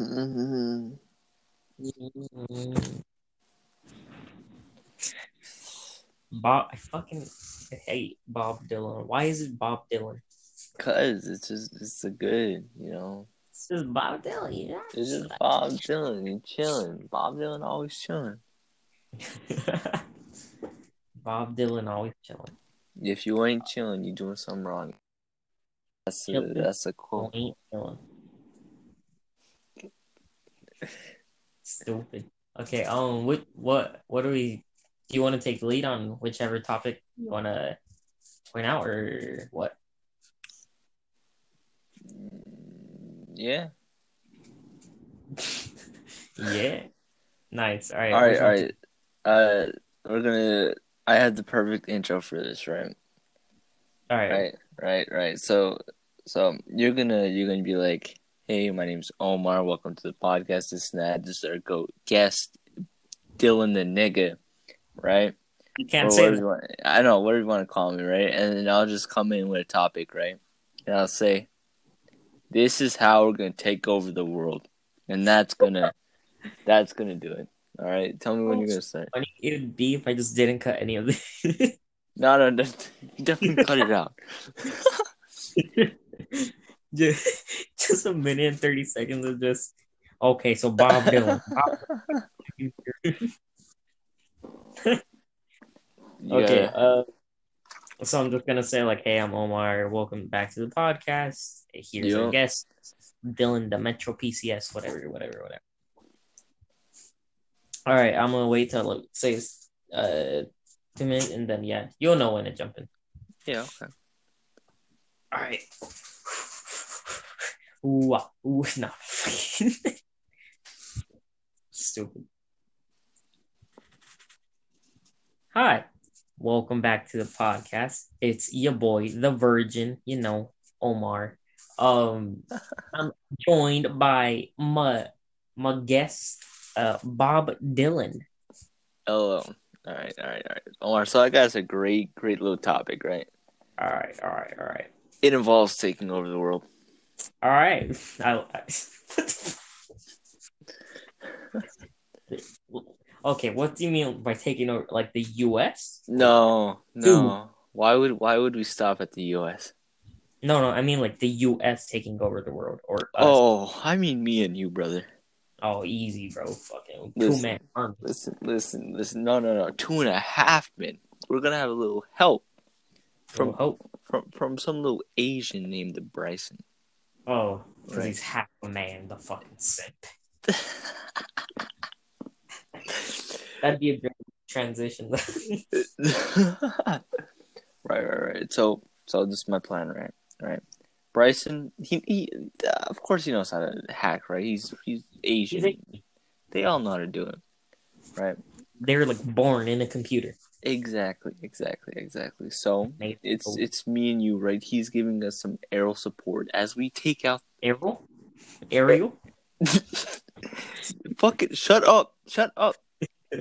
Mm-hmm. Bob, I fucking hate Bob Dylan. Why is it Bob Dylan? Cause it's just it's a good, you know. It's just Bob Dylan. Yeah. It's just Bob Dylan. You chilling. Bob Dylan always chilling. Bob Dylan always chilling. If you ain't chilling, you doing something wrong. That's a, that's a quote. Ain't chilling. Stupid. Okay. Um. What? What? What do we? Do you want to take the lead on whichever topic you want to point out, or what? Yeah. Yeah. Nice. All right. All right, all. Uh, we're gonna. I had the perfect intro for this, right? All right. Right, right, right. So, so you're gonna you're gonna be like, "Hey, my name's Omar. Welcome to the podcast. This and that. This is our go guest, Dylan the nigga, right? You can't Or say you want. I know whatever you want to call me, right? And then I'll just come in with a topic, right? And I'll say, "This is how we're gonna take over the world," and that's gonna that's gonna do it. All right. Tell me when you're gonna start. funny it would be if I just didn't cut any of this. No, no, no definitely cut it out. Just, just a minute and 30 seconds of just okay so bob dylan Bob- okay Yeah. uh so i'm just gonna say like hey i'm omar welcome back to the podcast here's our Yup. guest dylan the metro pcs whatever whatever whatever all right i'm gonna wait till like say uh two minutes and then yeah you'll know when to jump in Yeah. Okay. All right. Ooh, ah, ooh, no. Stupid. Hi, welcome back to the podcast. It's your boy, the Virgin. You know, Omar. Um, I'm joined by my my guest, uh, Bob Dylan. Hello. All right. All right. All right. Omar, so I got us a great, great little topic, right? All right, all right, all right, It involves taking over the world. All right. I, I- okay, what do you mean by taking over, like the U.S.? No, no. Why would Why would we stop at the U.S.? No, no, I mean like the U.S. taking over the world, or us. Oh, I mean me and you, brother. Oh, easy, bro. Fucking Listen. two man army. Listen, listen, listen. No, no, no. Two and a half men. We're gonna have a little help From from hope. from from some little Asian named Bryson. Oh, because Right. he's half a man, the fucking simp. That'd be a great transition. right, right, right. So, so this is my plan, right? Right. Bryson, he, he uh, of course he knows how to hack, right? He's he's Asian. He's They all know how to do it, right? They're like born in a computer. Exactly, exactly, exactly. So it's it's me and you, right? He's giving us some aerial support as we take out. aerial, aerial. Fuck it! Shut up! Shut up!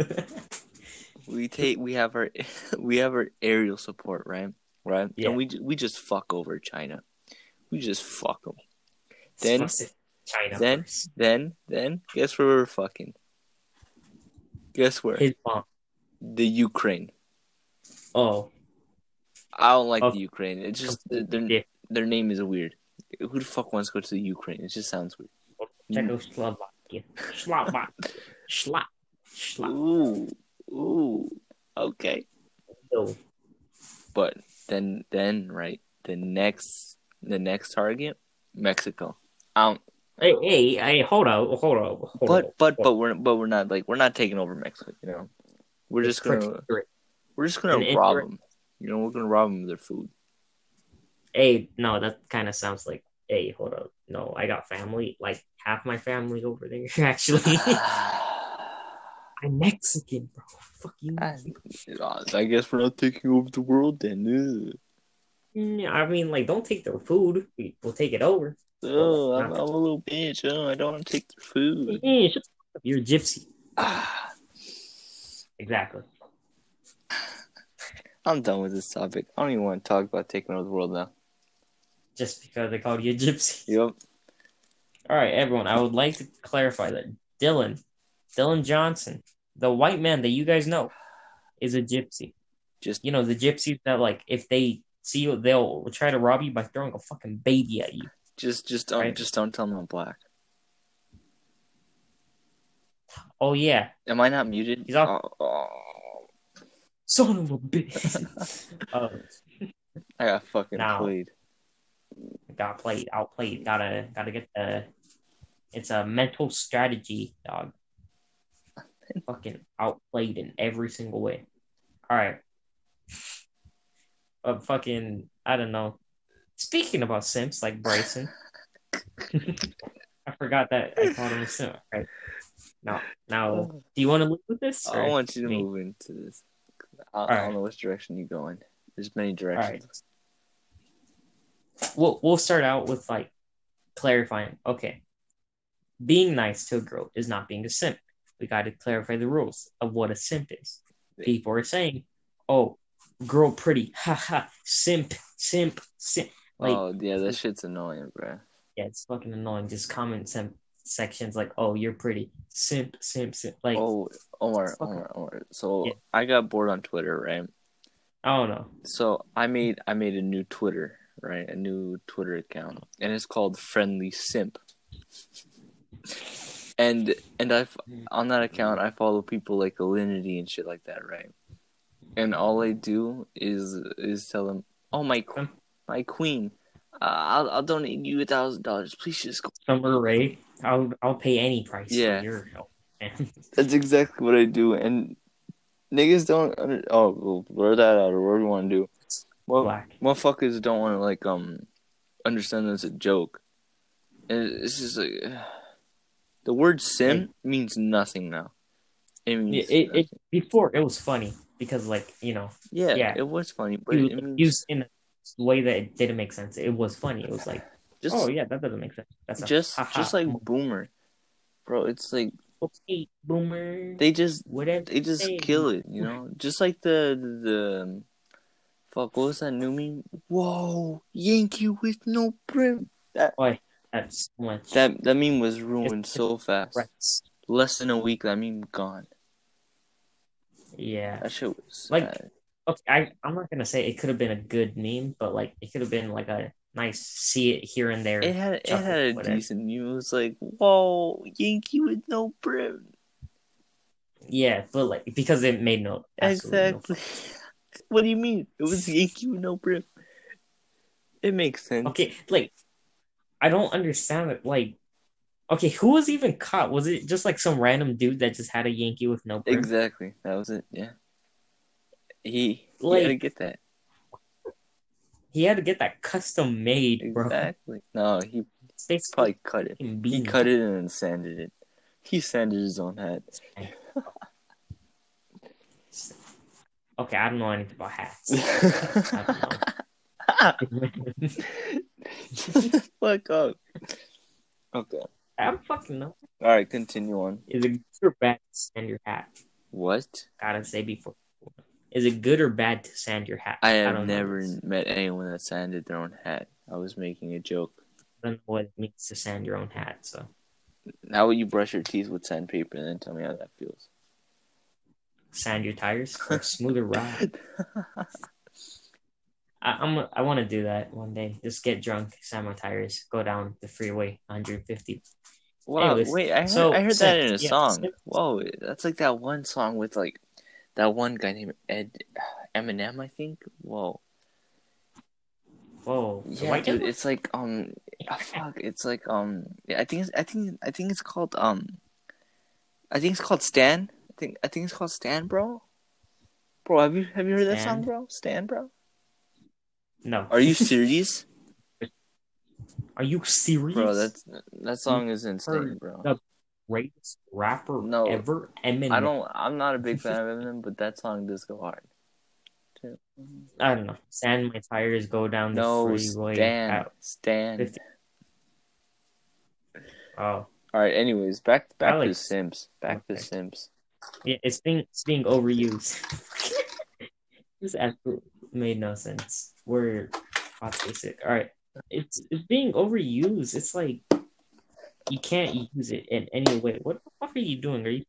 We take we have our we have our aerial support, right? Right, Yeah. and we we just fuck over China. We just fuck them. Then- China then- first. Then then guess where we're fucking? Guess where? His mom. The Ukraine. Oh, I don't like Oh. the Ukraine. It's just their their, name is weird. Who the fuck wants to go to the Ukraine? It just sounds weird. Czechoslovakia. Slovakia. Slop. Slop. Ooh, ooh, okay. No. But then then right, the next the next target, Mexico. I don't. Hey, hey, hey, hold on, hold on, hold but on. but but we're but we're not like we're not taking over Mexico. You know, we're just gonna we're just gonna An rob indirect- them. You know, we're gonna rob them of their food. Hey, no, that kind of sounds like. Hey, hold up. No, I got family. Like half my family over there. Actually, I'm Mexican, bro. Fuck you. I guess we're not taking over the world then. Ugh. Yeah, mm, I mean, like, don't take their food. We- We'll take it over. Oh, I'm, I'm a little bitch. Oh, I don't want to take their food. Shut up. You're a gypsy. Exactly. I'm done with this topic. I don't even want to talk about taking over the world now. Just because they called you a gypsy. Yep. All right, everyone. I would like to clarify that Dylan, Dylan Johnson, the white man that you guys know, is a gypsy. Just You know the gypsies that like if they see you, they'll try to rob you by throwing a fucking baby at you. just just don't Right. just don't tell them I'm black. Oh yeah, Am I not muted? He's off. Oh, oh. son of a bitch. uh, I got fucking Now. played. got played, outplayed. Gotta gotta get the. It's a mental strategy, dog. fucking outplayed in every single way. All right. Uh, fucking, I don't know. Speaking about simps like Bryson, I forgot that I called him a simp. Right now, now, oh. do you want to move with this? I or want you to me? move into this. I, I Alright. don't know which direction you're going. There's many directions. We'll we'll start out with like clarifying. Okay, being nice to a girl is not being a simp. We got to clarify the rules of what a simp is. People are saying, "Oh, girl, pretty, haha, simp, simp, simp." Like, oh yeah, that shit's annoying, bro. yeah, it's fucking annoying. Just comment simp sections like, "Oh, you're pretty, simp, simp, simp." Like, oh, Omar, Omar, Omar. So Yeah. I got bored on Twitter, right? I don't know. So I made I made a new Twitter, right? A new Twitter account, and it's called Friendly Simp. And and I on that account I follow people like Alinity and shit like that, right? And all I do is is tell them, "Oh my my queen, uh, I'll I'll donate you a thousand dollars. Please just go." Summer Ray, I'll I'll pay any price Yeah. for your help. man. That's exactly what I do, and niggas don't. Under- oh, well, blur that out or whatever you want to do. Well, Black. motherfuckers don't want to like um understand that's a joke. And it's just like the word "sim" means nothing now. It It, means it, it before it was funny because like you know yeah, yeah. it was funny, but it it means used in a way that it didn't make sense. It was funny. It was like, just oh yeah, that doesn't make sense. That's just just like boomer, bro. It's like okay, boomer. they just whatever. they just kill it, you know. Just like the the fuck, what was that new meme? Whoa, Yankee with no brim. That That's so much. that that meme was ruined It's- so fast. Less than a week, that meme gone. Yeah. That shit was Like, sad. Okay, I I'm not gonna say it could have been a good meme, but like it could have been like a nice see it here and there. It had it had a whatever. decent meme. It was like, whoa, Yankee with no brim. Yeah, but like because it made no absolutely no Exactly. what do you mean? It was Yankee with no brim. It makes sense. Okay, like I don't understand it. Like, okay, who was even caught? Was it just like some random dude that just had a Yankee with no brim? Exactly. That was it. Yeah. He, he Like- had to get that. He had to get that custom made, bro. Exactly. No, he They probably cut it. He cut it and then sanded it. He sanded his own hat. Okay, I don't know anything about hats. I Shut the fuck up. Okay. I don't fucking know. All right, continue on. Is it good or bad to sand your hat? What? Gotta say before. Is it good or bad to sand your hat? I have don't never met anyone that sanded their own hat. I was making a joke. I don't know what it means to sand your own hat. So How would you brush your teeth with sandpaper and then tell me how that feels? sand your tires for a smoother ride. I, I'm I want to do that one day. Just get drunk, sand my tires, go down the freeway, 150. Wow, Anyways, wait, I heard, so I heard that in a yeah, song. Sims. Whoa, that's like that one song with like that one guy named Ed Eminem, I think. Whoa, Whoa, yeah, dude, it's like um, ah, fuck, it's like um, yeah, I think it's, I think I think it's called um, I think it's called Stan. I think I think it's called Stan, bro. Bro, have you have you heard that song, bro? Stan, bro. No, Are you serious, are you serious? bro? That's that song is insane, bro. Greatest rapper No, ever. Eminem. I don't. I'm not a big fan of Eminem, but that song does go hard. I don't know. Sand my tires, go down the No, freeway. Stan. out- Stan. 50. Oh, All right. Anyways, back back like- to Sims. Back to Okay. Sims. yeah, it's being it's being overused. this absolutely made no sense. We're autistic. All right, it's it's being overused. It's like you can't use it in any way. What the fuck are you doing? Are you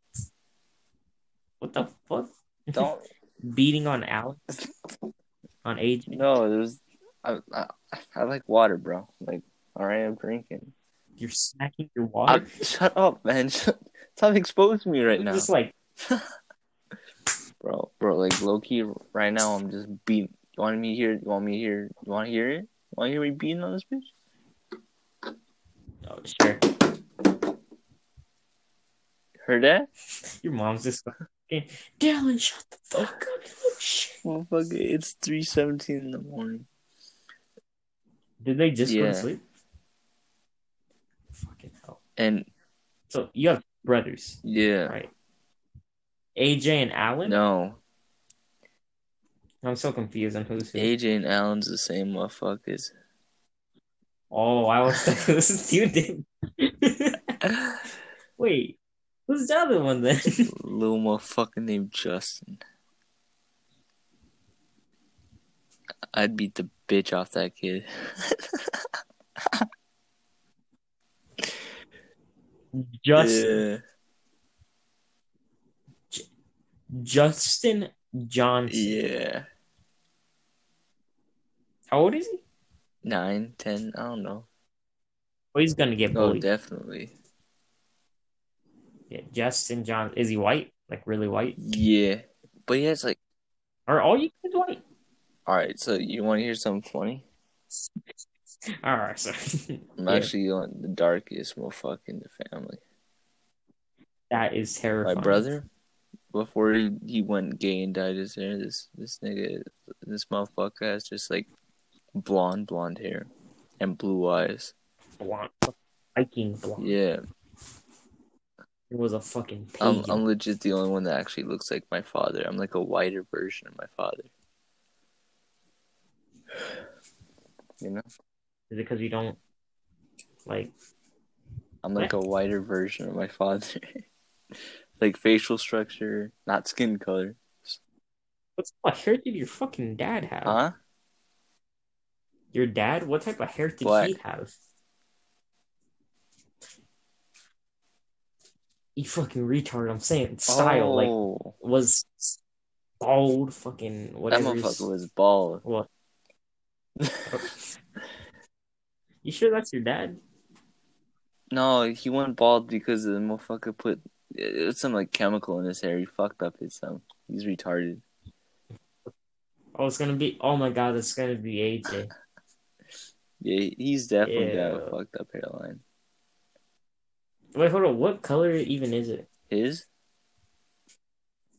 what the fuck? Don't. Beating on Alex on AJ? No, there's. I, I I like water, bro. Like, all right, I'm drinking. You're smacking your I, water. shut up, man. Stop exposing me right now, Just like bro. Bro, like low key, right now I'm just beating. You want me here? You want me here? You want to hear it? You want to hear me beating on this bitch? oh sure. Heard that? Your mom's just fucking Dylan, shut the fuck up. Oh, shit. Motherfucker, it's three seventeen in the morning. Did they just go Yeah. to sleep? Fucking hell. And So you have brothers, yeah, right? AJ and Alan? no, I'm so confused on who's who. AJ and Allen's the same motherfuckers. Oh, I was this is you did. Wait, who's the other one then? Little motherfucker named Justin. I'd beat the bitch off that kid. Justin yeah, Justin Johnson. yeah. How old is he? Nine, ten, I don't know. Oh, he's gonna get oh, bullied. Oh, definitely. Yeah, Justin John. Is he white? Like really white? Yeah, but yeah, it's like, Are all you kids white? all right. So you want to hear something funny? All right, sorry. I'm Yeah, actually on the darkest motherfucker in the family. that is terrifying. My brother, before he, he went gay and dyed his hair, this this nigga, this motherfucker has just like blonde, blonde hair and blue eyes. blonde, Viking blonde. Yeah, It was a fucking I'm pagan. I'm legit the only one that actually looks like my father. I'm like a whiter version of my father. You know, Is it because you don't like? I'm like a whiter version of my father. like facial structure, not skin color. What type of hair did your fucking dad have? Huh? Your dad? What type of hair did Black. he have? You fucking retard! I'm saying style like oh, was bald, fucking that whatever. his- motherfucker was bald. What? You sure that's your dad? No, he went bald because the motherfucker put some like chemical in his hair. He fucked up his um. He's retarded. Oh, it's gonna be. Oh my god, it's gonna be AJ. Yeah, he's definitely got a fucked up hairline. Wait, hold on. What color even is it? His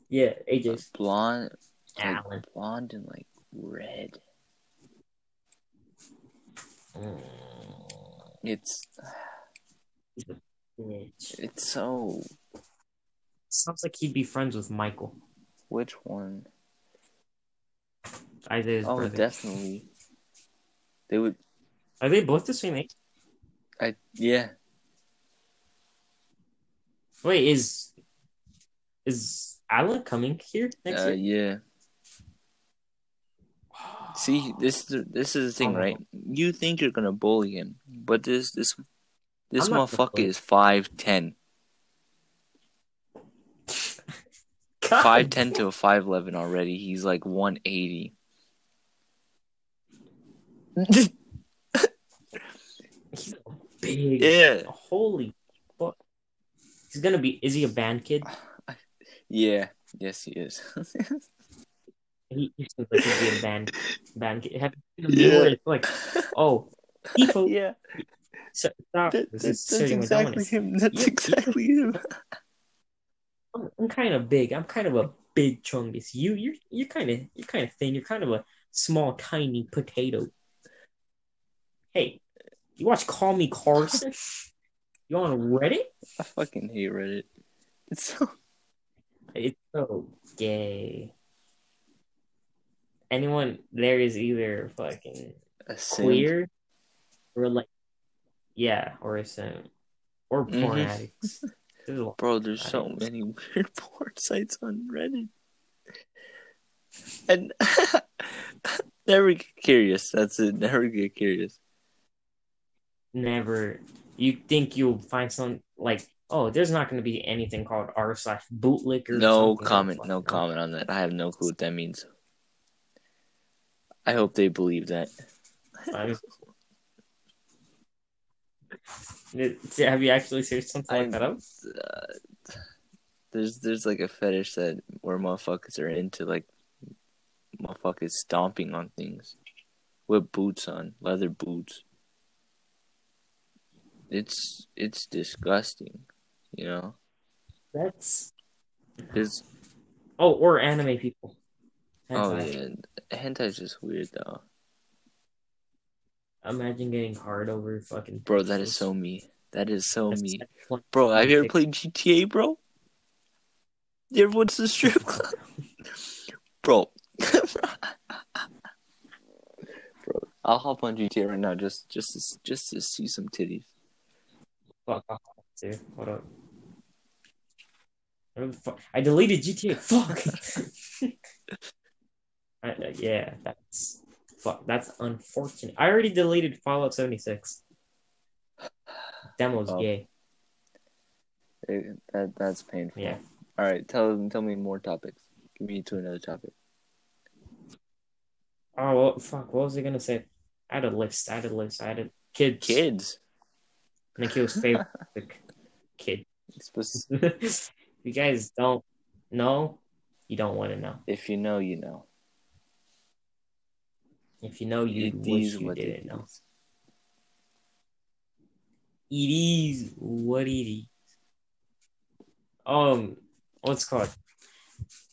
Yeah, AJ's. blonde, like blonde and like red. Mm, It's it's so. Sounds like he'd be friends with Michael, Which one? Isaiah's Oh, brother. definitely. They would. Are they both the same age? I yeah. Wait, is is Alan coming here next Uh, year? yeah. See, this is this is the thing, Oh. right? You think you're gonna bully him, but this this this I'm motherfucker is five ten. Five ten to a five eleven already. He's like one eighty. he's big. yeah, Holy. He's gonna be. Is he a band kid? yeah, yes, he is. He, he seems like he'd be a band band kid. Have you seen Yeah. where it's like, oh, Tifo, yeah, stop. stop. that, This that- is that's exactly dominance. him. That's You- exactly him. I'm, I'm kind of big. I'm kind of a big chungus. You, you're, you're kind of, you're kind of thin. You're kind of a small, tiny potato. Hey, you watch Call Me Carson? you on Reddit? I fucking hate Reddit. It's so It's so gay. Anyone there is either fucking a queer or like, yeah, or a simp or porn Mhm. addicts. There's. Bro, there's so Nice. many weird porn sites on Reddit. And never get curious. That's it. Never get curious. Never. You think you'll find some like oh, there's not going to be anything called r slash bootlicker. or No comment, Fuck no comment on that. I have no clue what that means. I hope they believe that. Have you actually searched something like that up? uh, there's there's like a fetish that where motherfuckers are into like motherfuckers stomping on things with boots on, leather boots. It's it's disgusting, you know. That's It's, oh, or anime people. oh Hentai. yeah, hentai's just weird though, Imagine getting hard over fucking. bro. That is so me. That is so That's me, bro. Have you ever played GTA, bro? You ever went to the strip club, bro? bro, I'll hop on GTA right now just just to, just to see some titties. Fuck off, dude. What up? What the fuck? I deleted GTA. Fuck. I, uh, yeah, that's fuck. That's unfortunate. I already deleted Fallout 76. Demo's Oh. gay. Eh, That that's painful. Yeah. All right, tell tell me more topics. Give me to another topic. Oh well, fuck. What was I gonna say? I had a list. I had a list. I had a kids. Kids. Nikhil's favorite kid. If you guys don't know, you don't want to know. if you know, you know. If you know, you It wish you didn't know. It is what it is. Um, what's called?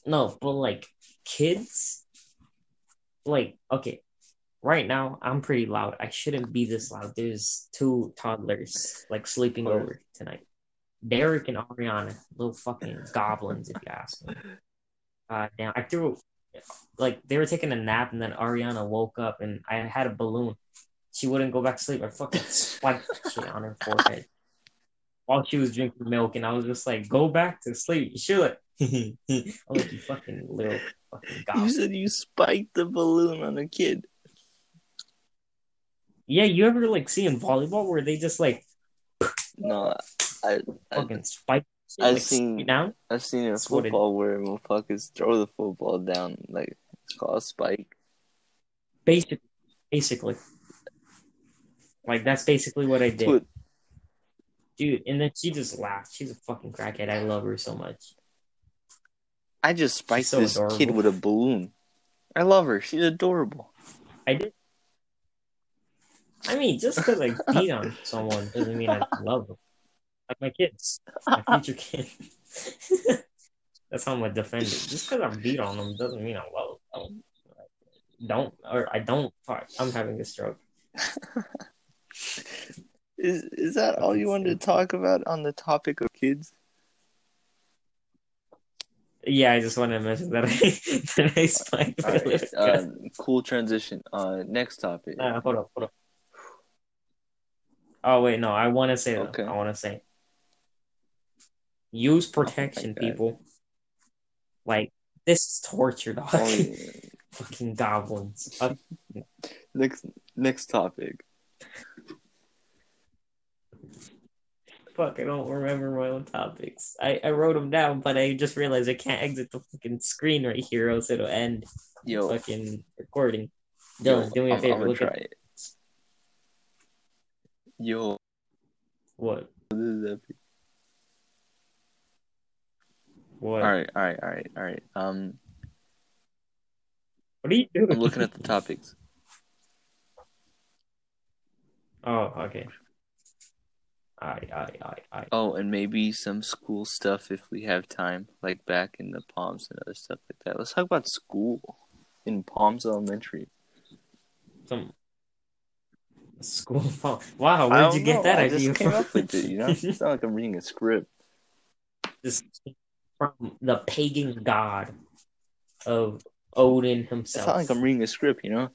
No, but like kids, like okay, right now I'm pretty loud. I shouldn't be this loud. There's two toddlers like sleeping over tonight. Derek and Ariana, little fucking goblins, if you ask me. God damn, I threw like they were taking a nap and then Ariana woke up and I had a balloon. She wouldn't go back to sleep. I fucking spiked shit on her forehead while she was drinking milk, and I was just like, "Go back to sleep." She like, "I was like, you fucking little fucking You said you spiked the balloon on a kid. Yeah, you ever like see in volleyball where they just like No, I, I fucking spike? I've like, seen- down. I've seen in That's football where motherfuckers throw the football down like it's called a spike. Basically, basically, like that's basically what I did, what- dude. And then she just laughed. She's a fucking crackhead. I love her so much. I just spiked so this adorable. kid with a balloon. I love her. She's adorable. I did. I mean, just because I beat on someone doesn't mean I love them. Like my kids, my future kids. That's how I'm gonna defend it. Just because I beat on them doesn't mean I love them. Don't or I don't. I'm having a stroke. Is is that all you wanted to talk about on the topic of kids? Yeah, I just wanted to mention that I that I spiked All my right, lip. uh, cool transition. Uh, next topic. Uh, hold up, hold up. Oh wait, no, I want to say that. Okay. I want to say. Use protection, God. people. Like this is torture, dog. Oh, yeah. Fucking goblins. Uh, next next topic. fuck, I don't remember my own topics. I, I wrote them down, but I just realized I can't exit the fucking screen right here, else it'll end Yo, fucking recording. yo, Dylan, do me a favor. Look try at it. Yo, what? this is epic. What? All right, all right, all right, all right. Um, What are you doing? I'm looking at the topics. Oh, okay. I, I, I, I. Oh, and maybe some school stuff if we have time, like back in the Palms and other stuff like that. Let's talk about school in Palms Elementary. Some school phone. Wow, where'd you get know, that I idea just came from? up with it. You know, it's not like I'm reading a script. This from the pagan god of Odin It's himself. not like I'm reading a script. You know.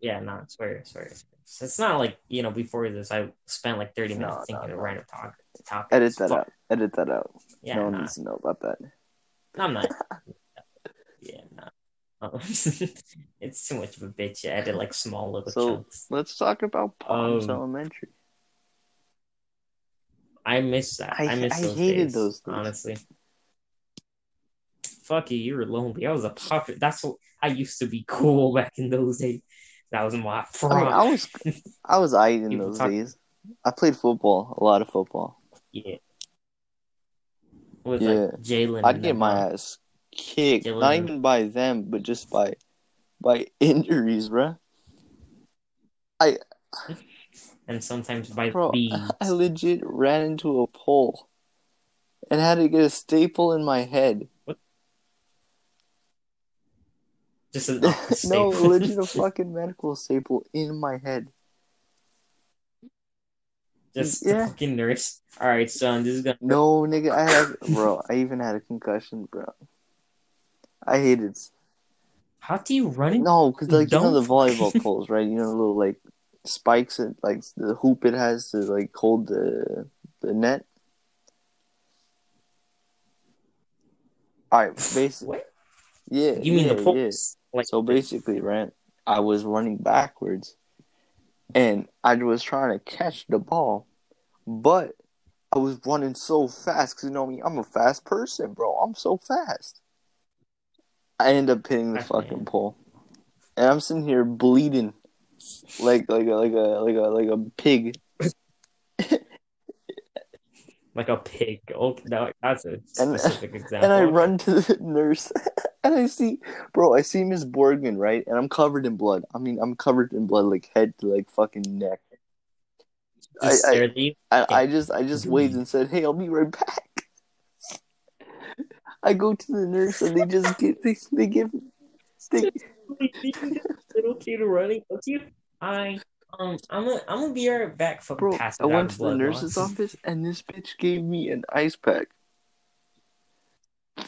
Yeah, no, it's swear, swear. It's not like you know. Before this, I spent like thirty No, minutes thinking no, of no. random talk, topics. Edit that Fuck. out. Edit that out. Yeah, no one nah, needs to know about that. I'm not. yeah, nah. Um, it's too much of a bitch. I added like small little So chunks. let's talk about Palms Um, Elementary. I miss that. I, I- miss I those hated days, those days. honestly. Fuck you, you were lonely. I was a popular. That's what I used to be cool back in those days. That was my I mean. I was I was I in those talk- days. I played football, a lot of football. yeah. With Yeah. like Jalen. I'd get my ass kicked, Dylan. not even by them, but just by by injuries, bro. I and sometimes by Bro, bees. I legit ran into a pole and had to get a staple in my head. Just a, no, legit a fucking medical staple in my head. Just Yeah. fucking nurse. All right, son. This is gonna. No, nigga, I had, bro, I even had a concussion, bro. I hated. How do you run in? No, because like you know the volleyball poles, right? You know the little like spikes and like the hoop it has to like hold the the net. All right, basically, What? yeah. You mean yeah, the yeah. poles? Like So basically, ran. I was running backwards, and I was trying to catch the ball, but I was running so fast because you know me, I'm a fast person, bro. I'm so fast. I end up hitting the fucking pole, and I'm sitting here bleeding, like like a like a like a like a pig. like a pig. Okay, no, that's a specific example. And I run to the nurse, and I see, bro, I see Miss Borgman, right? And I'm covered in blood. I mean, I'm covered in blood, like head to like fucking neck. I- I- stare at you. I, I just, I just waved and said, "Hey, I'll be right back." I go to the nurse, and they just get, they, give they give, they, little kid running up to you. I um I'm gonna I'm gonna be right back. Fucking bro. I went to the nurse's office, and this bitch gave me an ice pack.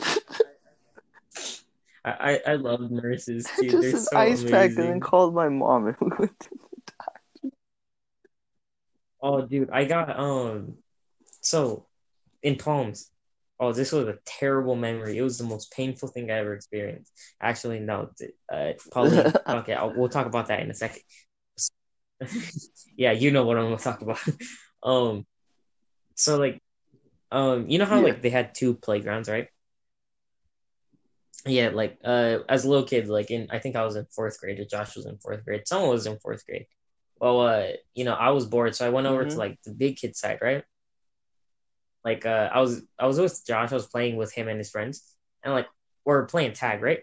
I, I I love nurses too. They're just an so ice amazing. pack, and then called my mom. And we went to- the doctor. Oh, dude, I got um. So, in Palms, oh, this was a terrible memory. It was the most painful thing I ever experienced. Actually, no, uh, Pauline. okay, I'll, we'll talk about that in a second. yeah, you know what I'm gonna talk about. um, so like, um, you know how Yeah. like they had two playgrounds, right? Yeah, like uh, as a little kid, like in I think I was in fourth grade, or Josh was in fourth grade. Someone was in fourth grade. Well, uh, you know, I was bored, so I went over Mhm. to like the big kid side, right? Like, uh, I was I was with Josh. I was playing with him and his friends, and like we're playing tag, right?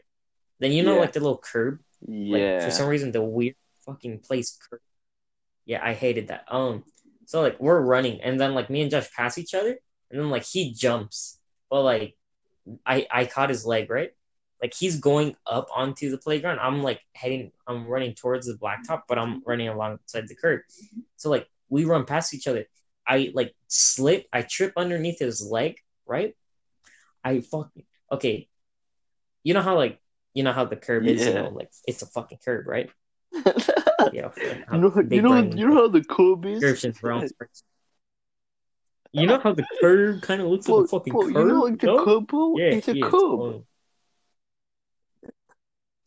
Then you know, Yeah. like the little curb. Like, yeah. for some reason, the weird fucking place curb. Yeah, I hated that. Um, so like we're running, and then like me and Josh pass each other, and then like he jumps, but like I I caught his leg, right? Like he's going up onto the playground. I'm like heading, I'm running towards the blacktop, but I'm running alongside the curb. So like we run past each other. I like slip, I trip underneath his leg, right? I fucking okay. You know how like you know how the curb is, you know, like it's a fucking curb, right? Yeah. you know, you know, you know how the curb is. You know how the curb kind of looks Bro, like a fucking bro, curb? you know like the no? curb, bro? Yeah, it's a yeah, curb. um,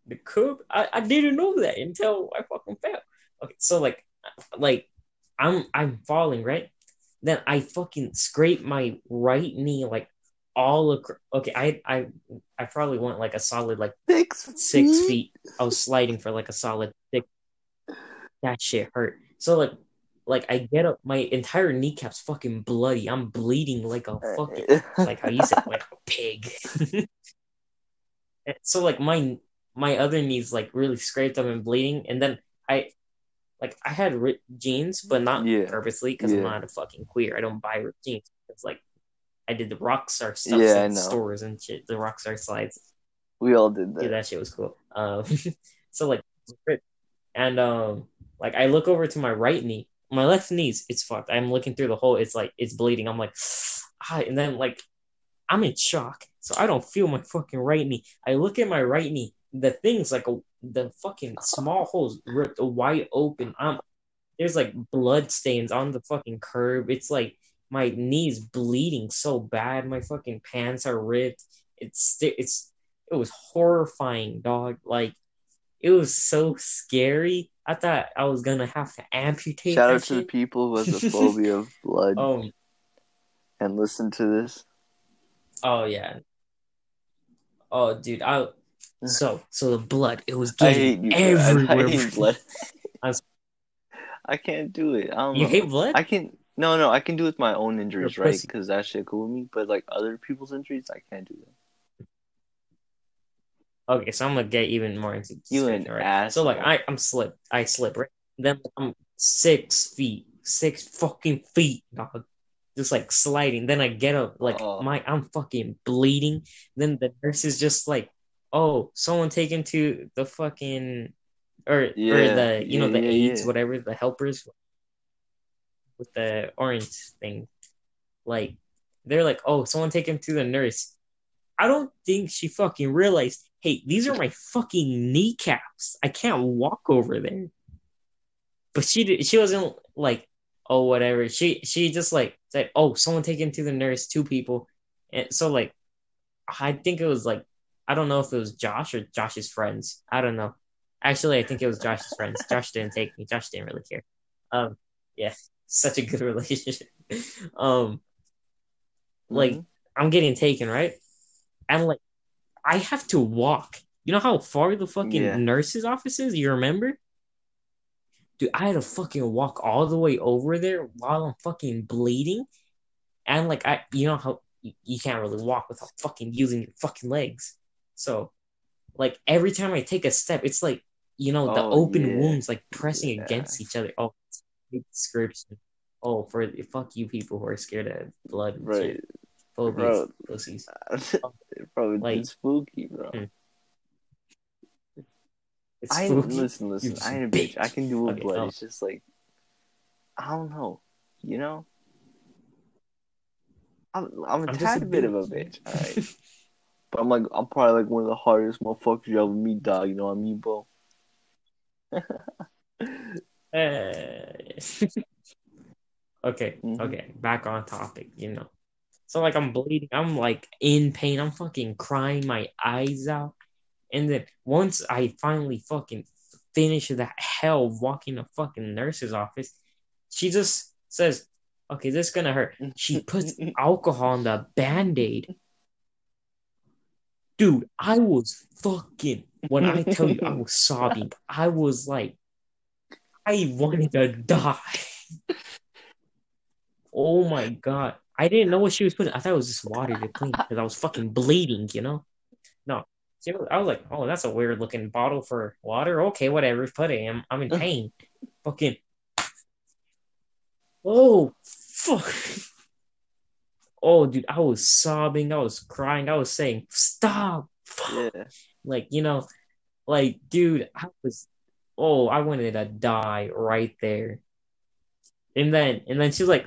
the curb. I, I didn't know that until I fucking fell. Okay, so like, like I'm I'm falling right. Then I fucking scrape my right knee like all across. Okay, I I I probably went like a solid like Six, six feet. I was sliding for like a solid six. That shit hurt. So like, like I get up, my entire kneecap's fucking bloody. I'm bleeding like a fucking like how you said like a pig. So like my my other knees like really scraped up and bleeding, and then I like I had ripped jeans, but not Yeah. purposely because I'm not a fucking queer. I don't buy ripped jeans. It's like I did the Rockstar stuff Yeah, in stores and shit. The Rockstar slides. we all did Yeah, that. that shit was cool. Um, so like, and um, like I look over to my right knee, my left knee's it's fucked. I'm looking through the hole. It's like it's bleeding. I'm like, ah, and then like I'm in shock, so I don't feel my fucking right knee. I look at my right knee. The thing's like a, the fucking small holes ripped wide open. I'm there's like blood stains on the fucking curb. It's like my knee's bleeding so bad. My fucking pants are ripped. It's it's it was horrifying, dog. Like it was so scary. I thought I was gonna have to amputate. Shout out to the people who has a phobia of blood Oh, and listen to this. oh yeah. Oh, dude, I. So, so the blood, it was getting you. bro. I- everywhere. I, hate blood. I I can't do it. I don't You know. hate blood? I can no, no. I can do it with my own injuries, right? Because that shit cool with me. But like other people's injuries, I can't do that. Okay, so I'm gonna get even more into You an right? asshole. So like I I'm slip I slip right. Then I'm six feet, six fucking feet, dog. Just like sliding. Then I get up, like Oh. my I'm fucking bleeding. Then the nurse is just like, oh, someone taken to the fucking or or the you know yeah, the yeah, aides, yeah. whatever, the helpers with the orange thing. Like they're like, oh, someone take him to the nurse. I don't think she fucking realized, hey, these are my fucking kneecaps. I can't walk over there. But she did, she wasn't like, oh whatever. She she just like said, oh, someone take him to the nurse, two people. And so like I think it was like I don't know if it was Josh or Josh's friends. I don't know. Actually, I think it was Josh's friends. Josh didn't take me. Josh didn't really care. Um, yeah, such a good relationship. um, like Mhm. I'm getting taken, right? And like I have to walk. You know how far the fucking Yeah. nurse's office is? You remember? Dude, I had to fucking walk all the way over there while I'm fucking bleeding. And like I you know how you, you can't really walk without fucking using your fucking legs. So like every time I take a step, it's like you know, the Oh, open yeah. wounds like pressing Yeah. against each other. Oh, it's a description. Oh, for the fuck you people who are scared of blood. right. Phobias, bro. pussies. bro, Like- it's spooky, bro. Hmm. It's I spooky. listen, listen. I ain't a bitch. I can do with Okay, blood. um, It's just like I don't know, you know. I'm I'm a I'm tad a bit of a bitch, alright. But I'm like I'm probably like one of the hardest motherfuckers you ever meet, dog. You know what I mean, bro? Uh, okay, Mhm. okay, back on topic, you know. So like I'm bleeding, I'm like in pain, I'm fucking crying my eyes out. And then once I finally fucking finish that hell walking to fucking nurse's office, she just says, Okay, this is gonna hurt. She puts alcohol on the band-aid. Dude, I was fucking when I tell you I was sobbing, I was like I wanted to die. oh my god. I didn't know what she was putting. I thought it was just water to clean because I was fucking bleeding, you know? No. I was like, oh, that's a weird looking bottle for water. Okay, whatever. Put it. I'm, I'm in pain. fucking. Oh, fuck. Oh, dude, I was sobbing. I was crying. I was saying, stop. Yeah. Like, you know, like, dude, I was, oh, I wanted to die right there. And then, and then she was like,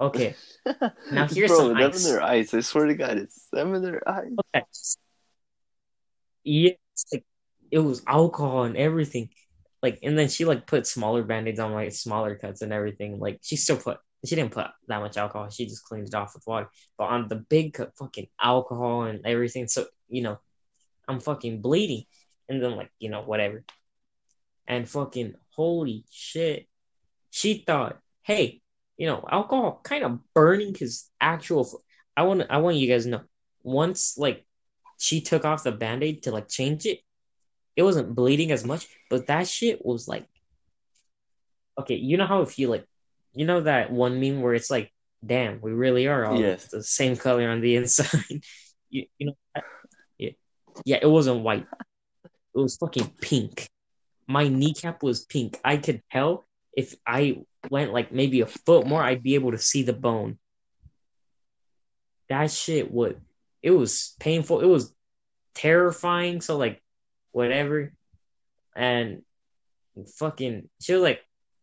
okay, Now here's bro, some ice. in their eyes. I swear to God, it's them in their eyes. okay. Yeah, like, it was alcohol and everything. Like, and then she like put smaller band-aids on like smaller cuts and everything. Like, she still put, she didn't put that much alcohol. She just cleaned it off with water. But on the big cut, fucking alcohol and everything. So, you know, I'm fucking bleeding. And then, like, you know, whatever. And fucking, holy shit. She thought, hey, you know, alcohol kind of burning his actual. I want, I want you guys to know. Once, like, she took off the band-aid to like change it, it wasn't bleeding as much, but that shit was like, okay, you know how if you like, you know that one meme where it's like, damn, we really are all Yes. the same color on the inside. you, you know, yeah, yeah, it wasn't white. It was fucking pink. My kneecap was pink. I could tell if I went like maybe a foot more, I'd be able to see the bone. That shit would. It was painful. It was terrifying. So like, whatever. And fucking, she was like,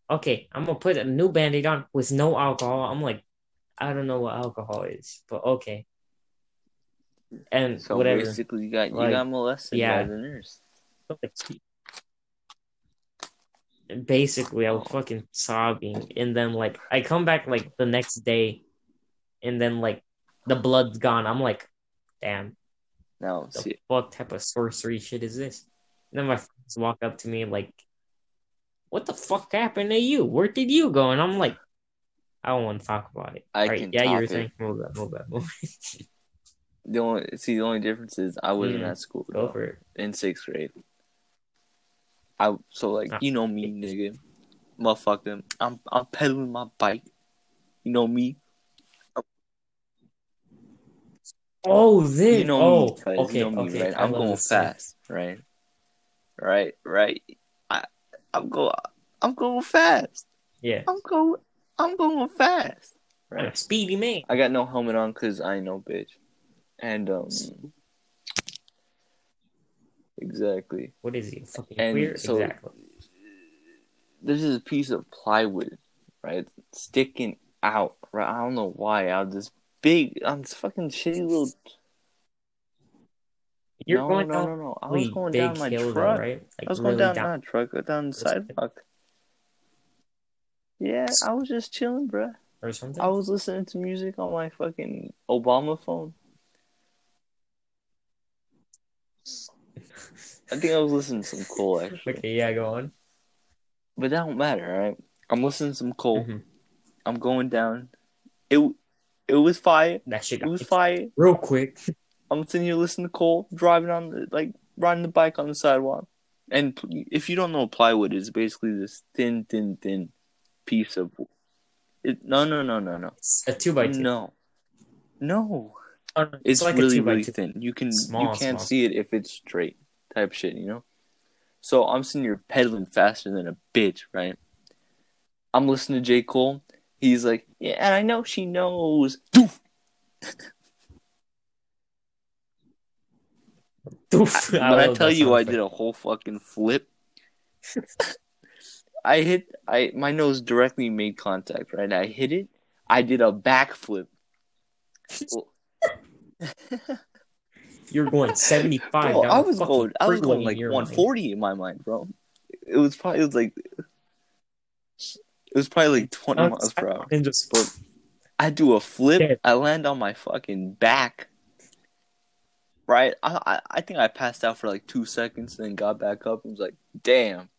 "Okay, I'm gonna put a new band-aid on with no alcohol." I'm like, I don't know what alcohol is, but okay. And So whatever. basically, you got you Like, got molested yeah. by the nurse. basically I was Oh. fucking sobbing and then like I come back like the next day and then like the blood's gone. I'm like, damn. Now, what type of sorcery shit is this? And then my friends walk up to me like, "What the fuck happened to you? Where did you go?" And I'm like, "I don't want to talk about it." I All right, can yeah, you were it. saying move that, move that, move. the only see the only difference is I wasn't Mm, at school Go though, for it. in sixth grade. I so like Ah. you know me, nigga, motherfucker. I'm I'm pedaling my bike. You know me. Oh, this. You know oh, me, okay, you know me, okay. right? I'm going fast, right? Right, right. I I'm go I'm going fast. Yeah, I'm going I'm going fast. I'm Right. speedy man. I got no helmet on because I know bitch. And um exactly. What is he? Fucking And queer? so- exactly. This is a piece of plywood, right? Sticking out, right? I don't know why. Out of this big on this fucking shitty little You're no, going no, down no, no. I was going down my truck. though, right? Like I was going really down, down. my truck, down the sidewalk. Yeah, I was just chilling, bruh. or something. I was listening to music on my fucking Obama phone. I think I was listening to some Cole actually, okay, yeah, go on. but that don't matter, right? I'm listening to some Cole. Mhm. I'm going down. It it was fire. That shit It was fire. real quick. I'm sitting here listening to Cole driving on the like riding the bike on the sidewalk. And if you don't know what plywood is, basically this thin, thin, thin piece of it. No, no, no, no, no, It's a two by two. no, no. Oh, no, It's like really, a two by really thin. You can Small, you can't small. see it if it's straight type shit, you know. So I'm sitting here pedaling faster than a bitch, right? I'm listening to J Cole. He's like, yeah, and I know she knows. Doof. I, tell you I did a whole fucking flip, I hit I my nose directly made contact, right? I hit it. I did a backflip. You're going 75. Bro, I was going I was going like your 140 in my mind, bro. It was probably it was like it was probably like 20 miles per hour. And just But I do a flip. I land on my fucking back. Right, I, I I think I passed out for like two seconds, then got back up and was like, "Damn."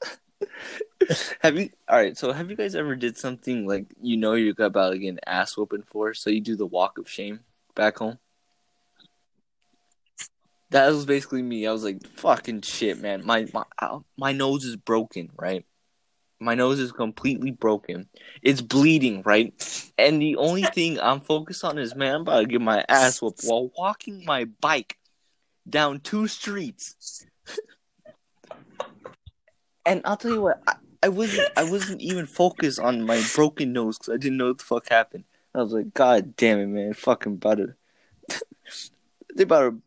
have you? All right, so have you guys ever did something like you know you're about to get an ass whooping for, so you do the walk of shame back home? That was basically me. I was like, "Fucking shit, man! My my my nose is broken, right? My nose is completely broken. It's bleeding, right? And the only thing I'm focused on is, man, I'm about to get my ass whooped while walking my bike down two streets. and I'll tell you what, I, I wasn't, I wasn't even focused on my broken nose because I didn't know what the fuck happened. I was like, God damn it, man, fucking about to, they about to,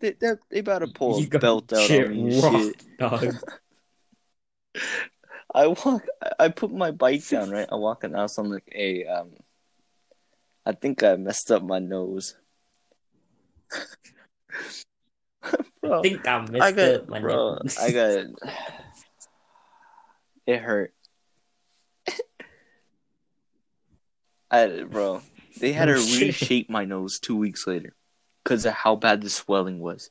they, they, they about to pull You a belt out shit on me and shit. dog. I walk. I put my bike down. Right, I walk in the house. I'm like, hey, um, I think I messed up my nose. I bro, think I missed I got, up my bro, nipples. I got. It hurt. I, bro, they had Oh, to shit. reshape my nose two weeks later because of how bad the swelling was.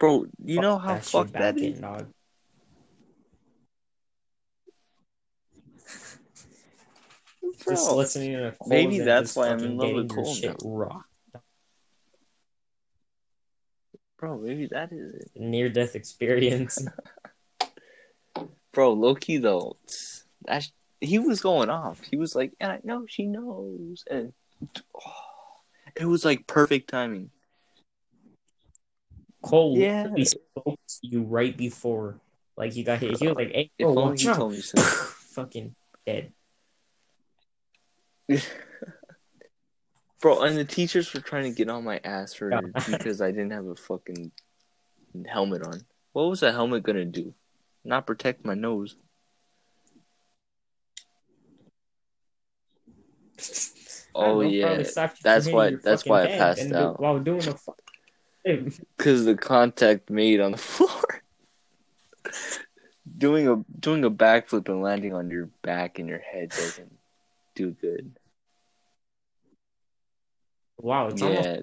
Bro, you know how that shit fucked that in, is. dog. Just Bro. listening to Cole's maybe that's why I'm in love with shit raw. Bro, maybe that is it. Near death experience. Bro, Loki though, that's he was going off. He was like, and I know she knows, and oh, it was like perfect timing. Cole Yeah. spoke to you right before like you got hit. He was like, "Hey, only watch out!" told me so. Fucking dead. Bro, and the teachers were trying to get on my ass for because I didn't have a fucking helmet on. What was a helmet gonna do? Not protect my nose. Oh yeah, you that's why- that's why I passed out. while doing a fuck. Because the contact made on the floor. doing a doing a backflip and landing on your back and your head doesn't do good. Wow, it's Yeah,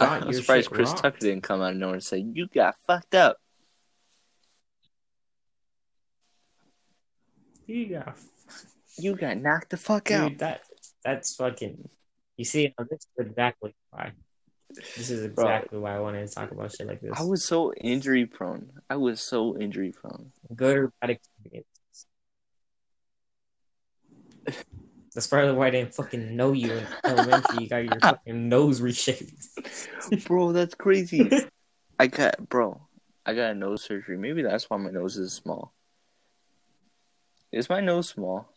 I'm surprised Chris rocked. Tucker didn't come out of nowhere and say you got fucked up. you got You got knocked the fuck out. That that's fucking. You see, this is exactly why. This is Bro. exactly why I wanted to talk about shit like this. I was so injury prone. I was so injury prone. Good or bad experience. That's probably why I didn't fucking know you in elementary. You got your fucking nose reshaped. Bro, that's crazy. I got bro, I got a nose surgery. Maybe that's why my nose is small. Is my nose small?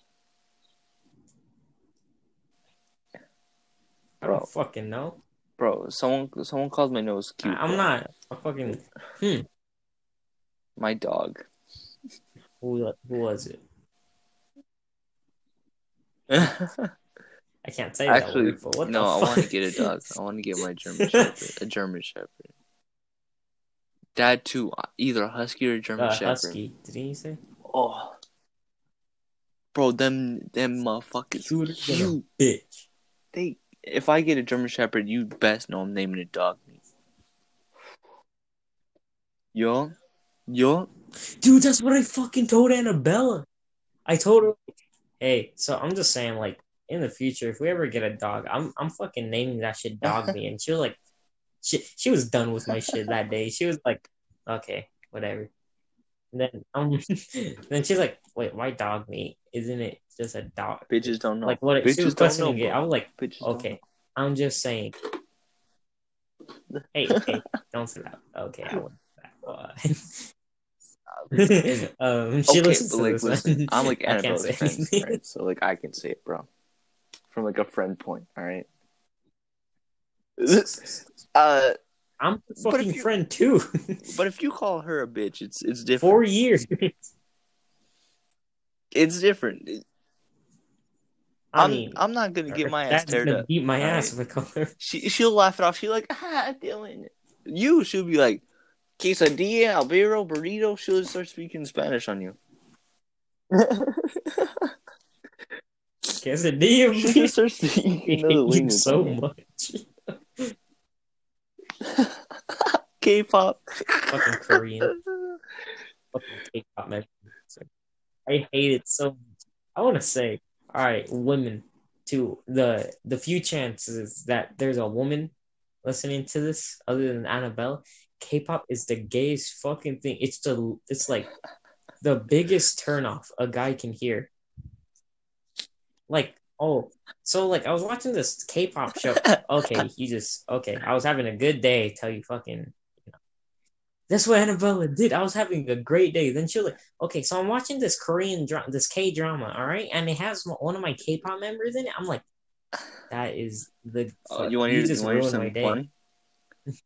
I don't fucking know. Bro, someone someone called my nose cute. I'm bro. not a fucking. My dog. Who, who was it? I can't say that word, but no, I want to get a dog. I want to get my German Shepherd, a German Shepherd. Dad too, either a husky or a German Uh, Shepherd. husky. Did he say? Oh, bro, them them motherfuckers than cute. bitch. They, if I get a German Shepherd, you best know I'm naming it dog meat. Yo, yo, Dude, that's what I fucking told Annabella. I told her, hey, so I'm just saying, like, in the future, if we ever get a dog, I'm I'm fucking naming that shit dog me. And she was like, she she was done with my shit that day. She was like, okay, whatever. And then um, then she's like, wait, why dog me? Isn't it just a dog? bitches don't know. Like what? Bitches she was don't questioning know, it. I was like, Bitches okay, I'm just saying. Hey, hey, don't say that. Okay, I won't slap. um, she okay, listens but like, listen. I'm like I can't Annabella's say friend, right? So like, I can say it, bro, from like a friend point. All right. uh, I'm a fucking you- friend too. but if you call her a bitch, it's it's different. Four years. It's different. I I'm mean, I'm not gonna get my ass teared up. beat my ass I call her. She she'll laugh it off. She'll like ah Dylan. You she'll be like quesadilla, albero, burrito. She'll start speaking Spanish on you. Quesadilla. She'll just start speaking another language. so much. K-pop. Fucking Korean. Fucking K-pop. I hate it so much. I want to say, all right, women. To the the few chances that there's a woman listening to this other than Annabelle, K-pop is the gayest fucking thing. It's the it's like the biggest turnoff a guy can hear. Like, oh, so like I was watching this K-pop show. Okay, you just okay. I was having a good day till you fucking. You know. That's what Annabella did. I was having a great day. Then she was like, "Okay, so I'm watching this Korean drama, this K drama, all right, and it has one of my K-pop members in it." I'm like, "That is the." Oh, you want to hear, just you wanna hear my something day. funny?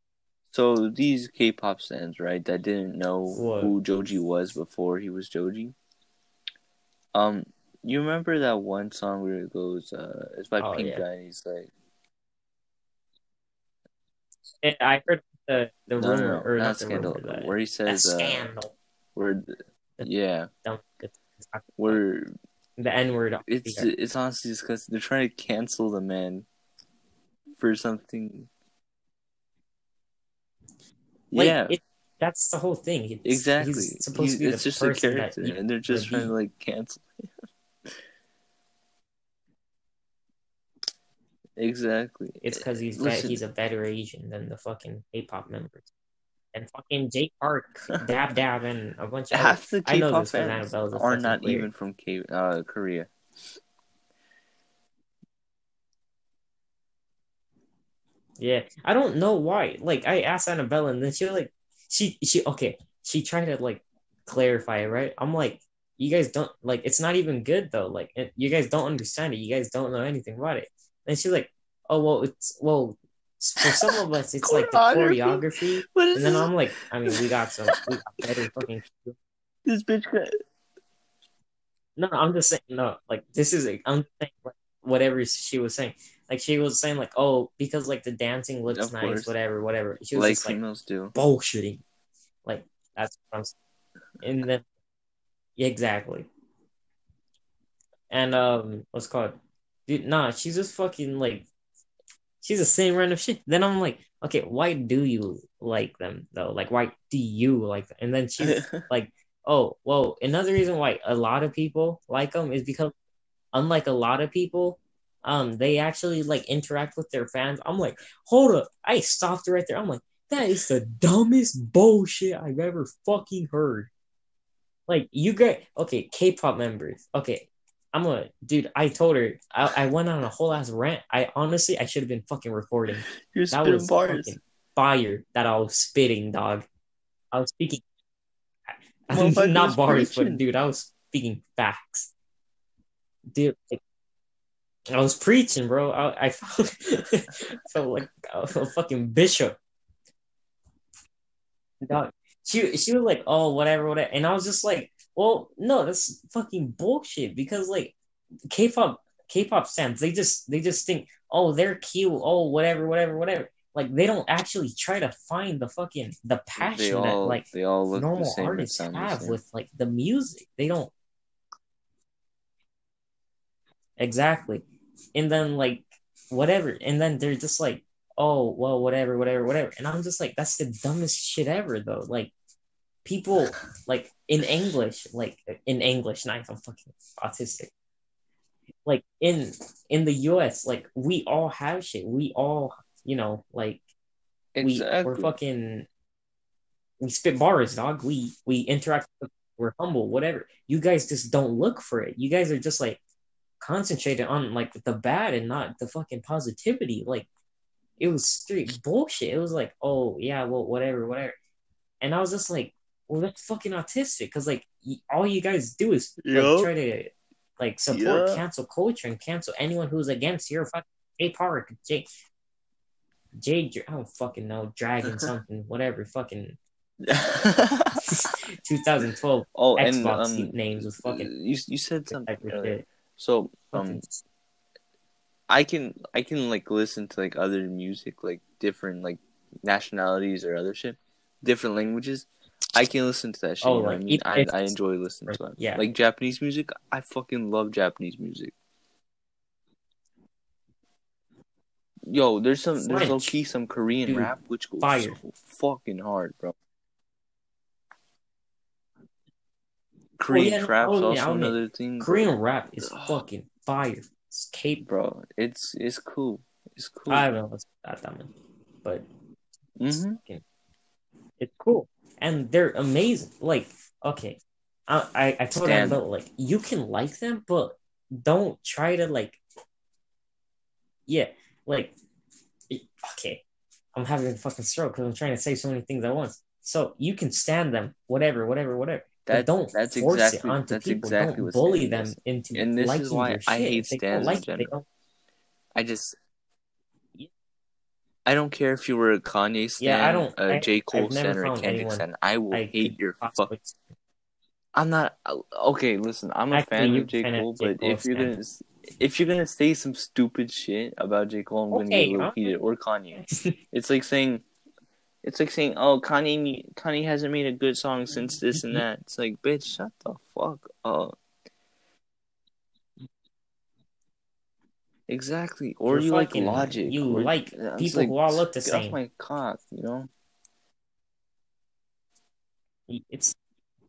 So these K-pop fans, right, that didn't know What? who Joji was before he was Joji. Um, you remember that one song where it goes, uh, it's by Oh, Pink yeah. Guy, and he's like, I heard the the no, rumor no, no, or not scandal, rumor, where he says, uh, scandal. where, yeah, where the N word. it's it's honestly just because they're trying to cancel the man for something. Like, yeah, it, that's the whole thing. It's, exactly. He's supposed He- to be it's the just a character, and they're just trying to like cancel. Exactly. It's because he's Listen. he's a better Asian than the fucking K-pop members. And fucking Jake Park, Dab Dab, and a bunch of half the K-pop fans are not even from K uh, Korea. Yeah, I don't know why. Like, I asked Annabella, and then she was like, she she okay, she tried to like clarify it, right? I'm like, you guys don't like. It's not even good though. Like, it, you guys don't understand it. You guys don't know anything about it. And she's like, oh well, it's well for some of us, it's like the Choreography? choreography. What is And then this? I'm like, I mean, we got some, we got better fucking. This bitch got No, no, I'm just saying, no, like this is, I'm saying like, whatever she was saying. Like she was saying, like, oh, because like the dancing looks Of nice, course. whatever, whatever. She was like just like females do. bullshitting. Like that's what I'm saying. And then, yeah, exactly. And um, what's it called? Dude, nah, she's just fucking like, she's the same random shit. Then I'm like, okay, why do you like them though? Like, why do you like them? And then she's like, oh, well, another reason why a lot of people like them is because, unlike a lot of people, um, they actually like interact with their fans. I'm like, hold up, I stopped right there. I'm like, that is the dumbest bullshit I've ever fucking heard. Like, you get okay, K-pop members. Okay, I'm a dude. I told her I, I went on a whole ass rant. I honestly I should have been fucking recording. You're That spitting was bars. fucking fire that I was spitting, dog. I was speaking Motherfucker, not bars, preaching. but dude, I was speaking facts. Dude, like, I was preaching, bro. I, I felt, felt like a fucking bishop. Dog. She she was like, oh, whatever, whatever, and I was just like, well, no, that's fucking bullshit because like K-pop K-pop fans, they just they just think, oh, they're cute, oh, whatever, whatever, whatever. Like they don't actually try to find the fucking the passion that like they all look the normal same artists have with like the music. They don't exactly, and then like whatever, and then they're just like, oh well, whatever, whatever, whatever, and I'm just like, that's the dumbest shit ever, though. Like people like in English, like in English, nice, I'm fucking autistic. Like in in the U.S., like we all have shit. We all, you know, like we we're fucking we spit bars, dog. We we interact. With, we're humble, whatever. You guys just don't look for it. You guys are just like concentrated on like the bad and not the fucking positivity. Like it was straight bullshit. It was like, oh yeah, well whatever, whatever. And I was just like, well that's fucking autistic because like y- all you guys do is like try to like support Yeah. cancel culture and cancel anyone who's against your fucking J Park, J J I don't fucking know, Dragon something, whatever, fucking 2012 oh, and Xbox um, names with fucking you you said something earlier. shit. So um, I can I can like listen to like other music, like different like nationalities or other shit, different languages. I can listen to that shit. Oh, like, I mean? I, I enjoy listening to it. yeah. Like Japanese music, I fucking love Japanese music. Yo, there's some there's French. low key some Korean Dude, rap which goes fire. so fucking hard, bro. Korean yeah, trap's oh, yeah, also admit, another thing. bro. Korean rap is fucking fire. It's Cape. bro. It's it's cool. It's cool. I don't know what's that one, but hmm it's cool and they're amazing. Like, okay, I I, I told Stan. them about like you can like them, but don't try to like, yeah, like, okay, I'm having a fucking stroke because I'm trying to say so many things at once. So you can stand them, whatever, whatever, whatever. That don't that's force exactly it onto that's people. exactly don't bully them is. into And this is liking why your I shit. hate in like general. I just I don't care if you were a Kanye stan, Yeah, I don't- a J Cole stan, or a Kendrick stan. I will I hate your fuck. I'm not uh, okay. Listen, I'm a Actually, fan of J Cole, J. but Cole if you're gonna if you're gonna say some stupid shit about J Cole, I'm gonna Okay, get a huh? Or Kanye. It's like saying, it's like saying, oh, Kanye, Kanye hasn't made a good song since this and that. It's like, bitch, shut the fuck up. Exactly. Or you like Logic. you like people who all look the get off same. my cock, you know. It's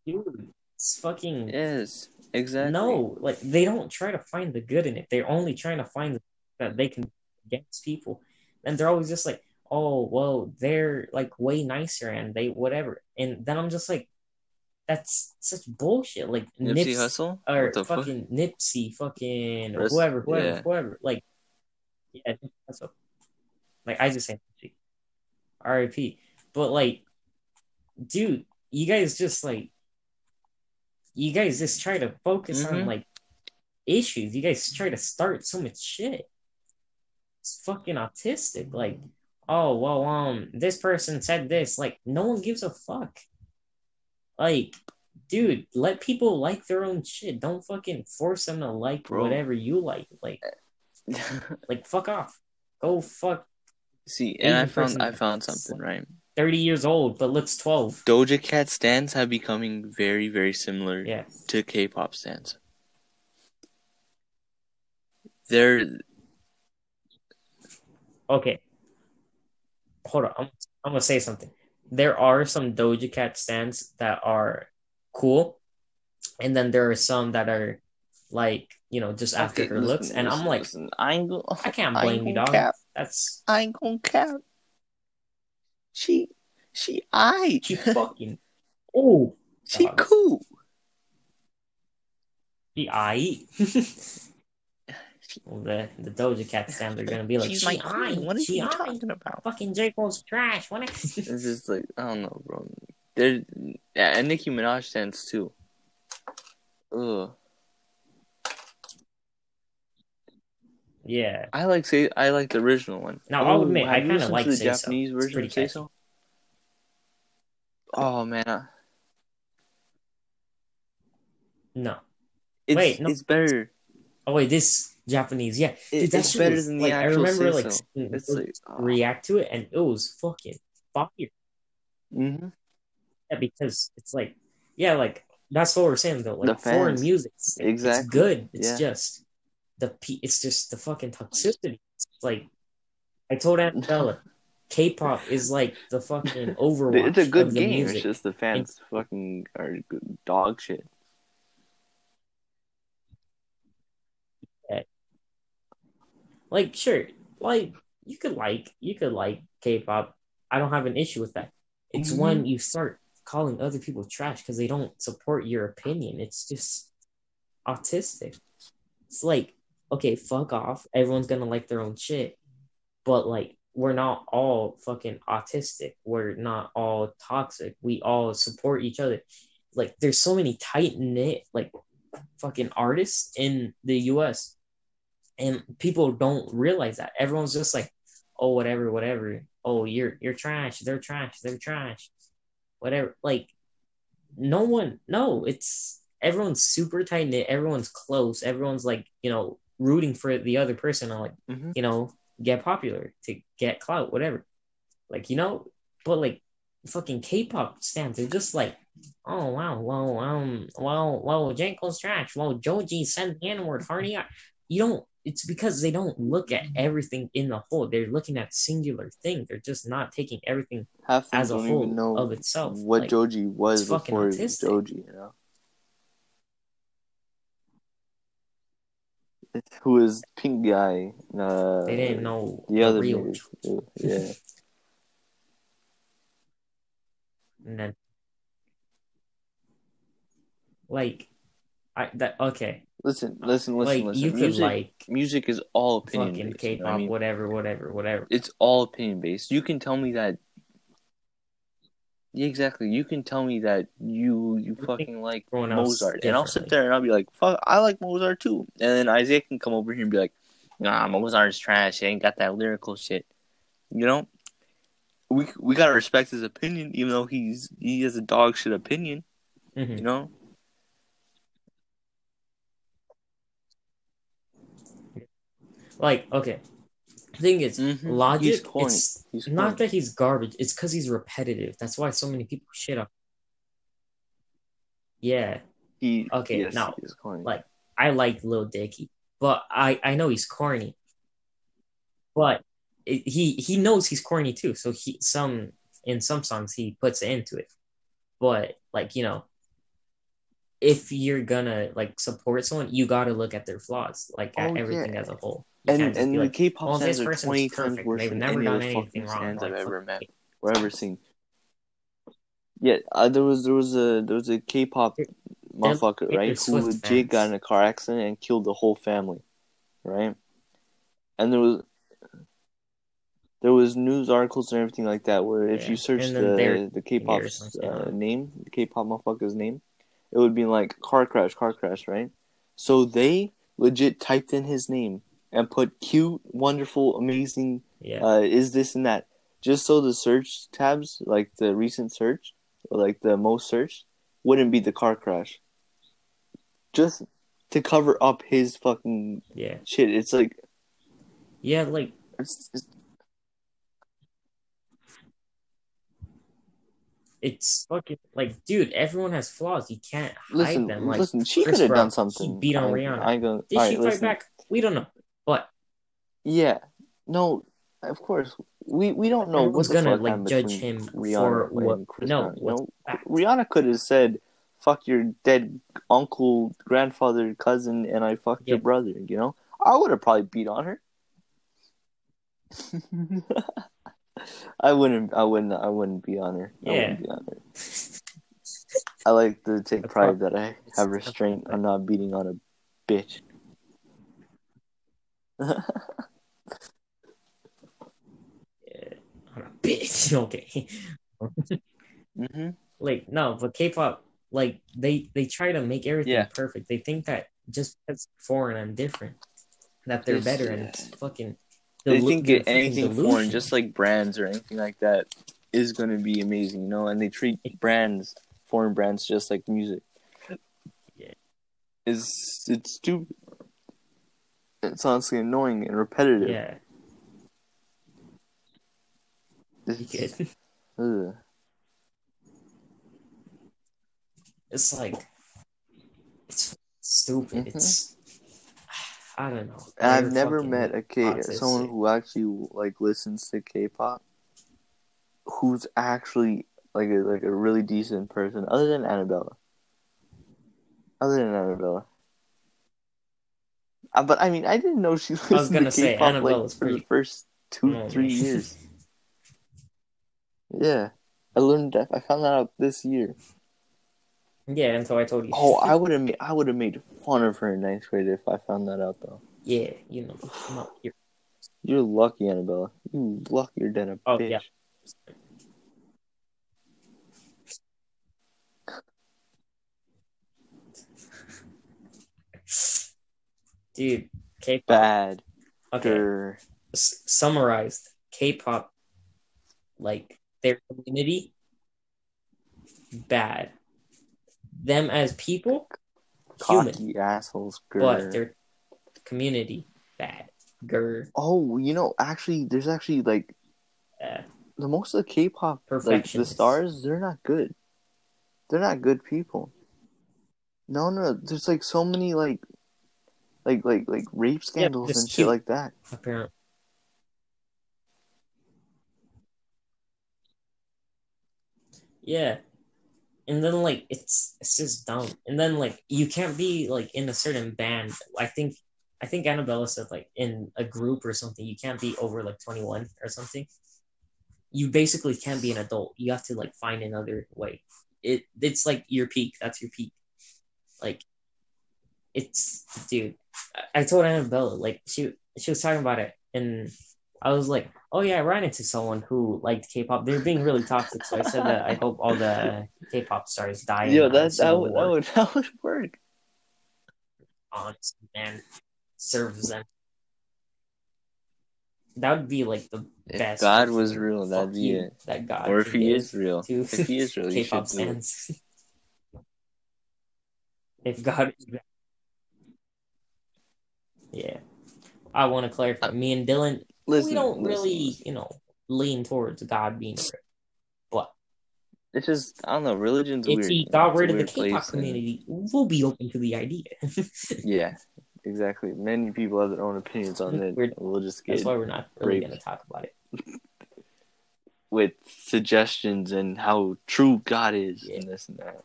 dude, it's fucking Yes, exactly. no. Like they don't try to find the good in it. They're only trying to find that they can against people, and they're always just like, oh well, they're like way nicer and they whatever. And then I'm just like, that's such bullshit. Like Nipsey Nips Hustle. or the fuck? fucking Nipsey, fucking Russ- whoever, whoever, yeah. whoever. Like, yeah, that's. Like I just say Nipsey, R.I.P. But like, dude, you guys just like, you guys just try to focus on Mhm. like issues. You guys try to start so much shit. It's fucking autistic. Like, oh well, um, this person said this. Like, no one gives a fuck. Like, dude, let people like their own shit. Don't fucking force them to like Bro. whatever you like. Like, like fuck off. Go fuck. See, and I found I found something right. Thirty years old, but looks twelve. Doja Cat stands have becoming very, very similar Yeah. to K-pop stands. They're okay. Hold on. I'm, I'm gonna say something. There are some Doja Cat stands that are cool, and then there are some that are like you know just after Okay, her looks, and listen, I'm like, listen, I ain't gonna, I can't I blame ain't you, dog. cap. That's I ain't gonna cap. She, she, I, she fucking. Oh, she dog. cool. she I. the the Doja Cat stands are gonna be like, She's she my I, queen. What she you talking about? Fucking J Cole's trash. What? It's just like I don't know, bro. There, yeah, and Nicki Minaj stands too. Ugh. yeah. I like say I like the original one. Now, I'll Oh, admit, I kinda like the Say So. Japanese It's version pretty of Say catchy. So. Oh man, No. it's Wait, no. it's better. Oh wait, this Japanese, yeah. It- Dude, that it's better was, than the like, I remember like So. Like oh. react to it, and it was fucking fire. hmm Yeah, because it's like, yeah, like that's what we're saying though. Like The foreign music, it's, it's good. It's Yeah. just the It's just the fucking toxicity. It's like I told Annabella, K-pop is like the fucking Overwatch. It's a good game. Music. It's just the fans fucking are dog shit. Like, sure, like you could like you could like K-pop. I don't have an issue with that. It's Mhm. when you start calling other people trash because they don't support your opinion. It's just autistic. It's like, okay, fuck off. Everyone's gonna like their own shit, but like we're not all fucking autistic. We're not all toxic. We all support each other. Like, there's so many tight knit like fucking artists in the U.S and people don't realize that. Everyone's just like oh whatever whatever. Oh you're you're trash. They're trash. They're trash. Whatever. Like no one no it's everyone's super tight knit. Everyone's close. Everyone's like you know rooting for the other person and like Mhm. you know get popular to get clout whatever. Like you know but like fucking k-pop stands they're just like oh wow well um well well J Cole's trash. Well joji sent the n-word hardy you don't it's because they don't look at everything in the whole they're looking at singular thing they're just not taking everything Half as a whole even know of itself. what Like, Joji was before autistic. Joji. You know, who was pink guy? Uh, they didn't know the other real niggas. Yeah, and then like I that okay listen, listen, listen, like listen. you could music, like music is all opinion fucking based. K-pop know what I mean, whatever whatever whatever it's all opinion based. You can tell me that. Yeah, exactly. You can tell me that you you fucking like Mozart, and I'll sit there and I'll be like, "Fuck, I like Mozart too." And then Isaiah can come over here and be like, "Nah, Mozart's trash. He ain't got that lyrical shit." You know, we we gotta respect his opinion, even though he's he has a dog shit opinion. Mhm. You know, like okay the thing is Mhm. He's logic it's he's not corny. that he's garbage it's because he's repetitive that's why so many people shit on yeah he okay, yes, now, like I like Lil Dicky, but I I know he's corny. But it, he he knows he's corny too, so he some in some songs he puts into it. But like you know, if you're gonna like support someone, you got to look at their flaws, like at Oh, everything yeah. as a whole. And and be the like, K-pop "Oh, this stands are twenty times worse They've than any done of the anything fucking wrong." stands I've ever met or ever seen. Yeah, uh, there was there was a there was a K-pop They're- motherfucker, Taylor right? Who legit fans. got in a car accident and killed the whole family, right? And there was there was news articles and everything like that where if Yeah, you search and then there- the the K-pop uh, name, the K-pop motherfucker's name, it would be like car crash, car crash, right? So they legit typed in his name and put cute, wonderful, amazing, Yeah, uh, is this and that, just so the search tabs, like the recent search or like the most searched, wouldn't be the car crash. Just to cover up his fucking yeah, shit. It's like yeah. Like it's, it's it's fucking like, dude. Everyone has flaws. You can't hide listen, them. Like listen. She could have done something. He beat on I, Rihanna. I gonna. Did she right, fight listen. back? We don't know. But Yeah, no. of course, we we don't know Everyone's what the gonna like judge him Rihanna for what Chris no You what's know, fact. Rihanna could have said, "Fuck your dead uncle, grandfather, cousin, and I fucked your brother." You know, I would have probably beat on her. I wouldn't. I wouldn't. I wouldn't be on her. I Yeah. wouldn't be on her. I like to take pride that I have restraint on not beating on a bitch. Yeah, I'm a bitch. Okay. hmm like no, but K-pop, like they they try to make everything Yeah. perfect. They think that just because foreign and different, that they're It's- better, and it's fucking. They delu- think they're it, anything foreign, just like brands or anything like that, is going to be amazing, you know. And they treat brands, foreign brands, just like music. Yeah. Is it's stupid. It's honestly annoying and repetitive. yeah, It's. It's like it's stupid. Mhm. It's I don't know. I've never met a K autistic. someone who actually like listens to K-pop, who's actually like a like a really decent person, other than Annabella. Other than Annabella. Uh, but I mean, I didn't know she listened gonna to say, K-pop like Annabella's for the first two, three years. Yeah, I learned that. I found that out this year. Yeah, and so I told you. Oh, I would have made I would have made fun of her in ninth grade if I found that out though. yeah, you know, here. You're lucky, Annabella. You luckier than a Oh, bitch. yeah. Dude. K-pop. Bad. Okay, s- summarized. K-pop, like their community, bad. Them as people, human, Cocky assholes. but Grr. their community, bad. Grr. Oh, you know, actually, there's actually like the most of the K-pop, like the stars, they're not good. They're not good people. No, no, there's like so many like, like like like rape scandals just and shit like that. apparently. Yeah. And then like it's it's just dumb. And then like you can't be like in a certain band. I think I think Annabella said like in a group or something, you can't be over like twenty one or something. You basically can't be an adult. You have to like find another way. It it's like your peak. That's your peak. Like it's dude. I, I told Annabella like she she was talking about it and I was like, oh yeah, I ran into someone who liked K-pop. They're being really toxic, so I said that I hope all the K-pop stars die. in, Yo, uh, that that would, War. that would that would work. honestly, man, serves them. That would be like the If best. God was real, that'd be you it. That God, Or if he is real, to if he is real, K-pop should do it. stands. if God, is real. Yeah, I want to clarify. Me and Dylan, Listen, we don't listen, really, listen. you know, lean towards God being real. But it's just I don't know. Religion's if weird. he got rid of the K-pop place, and- community, we'll be open to the idea. Yeah, exactly. Many people have their own opinions on it. Weird. We'll just That's why we're not really going to talk about it. with suggestions and how true God is Yeah. and this and that.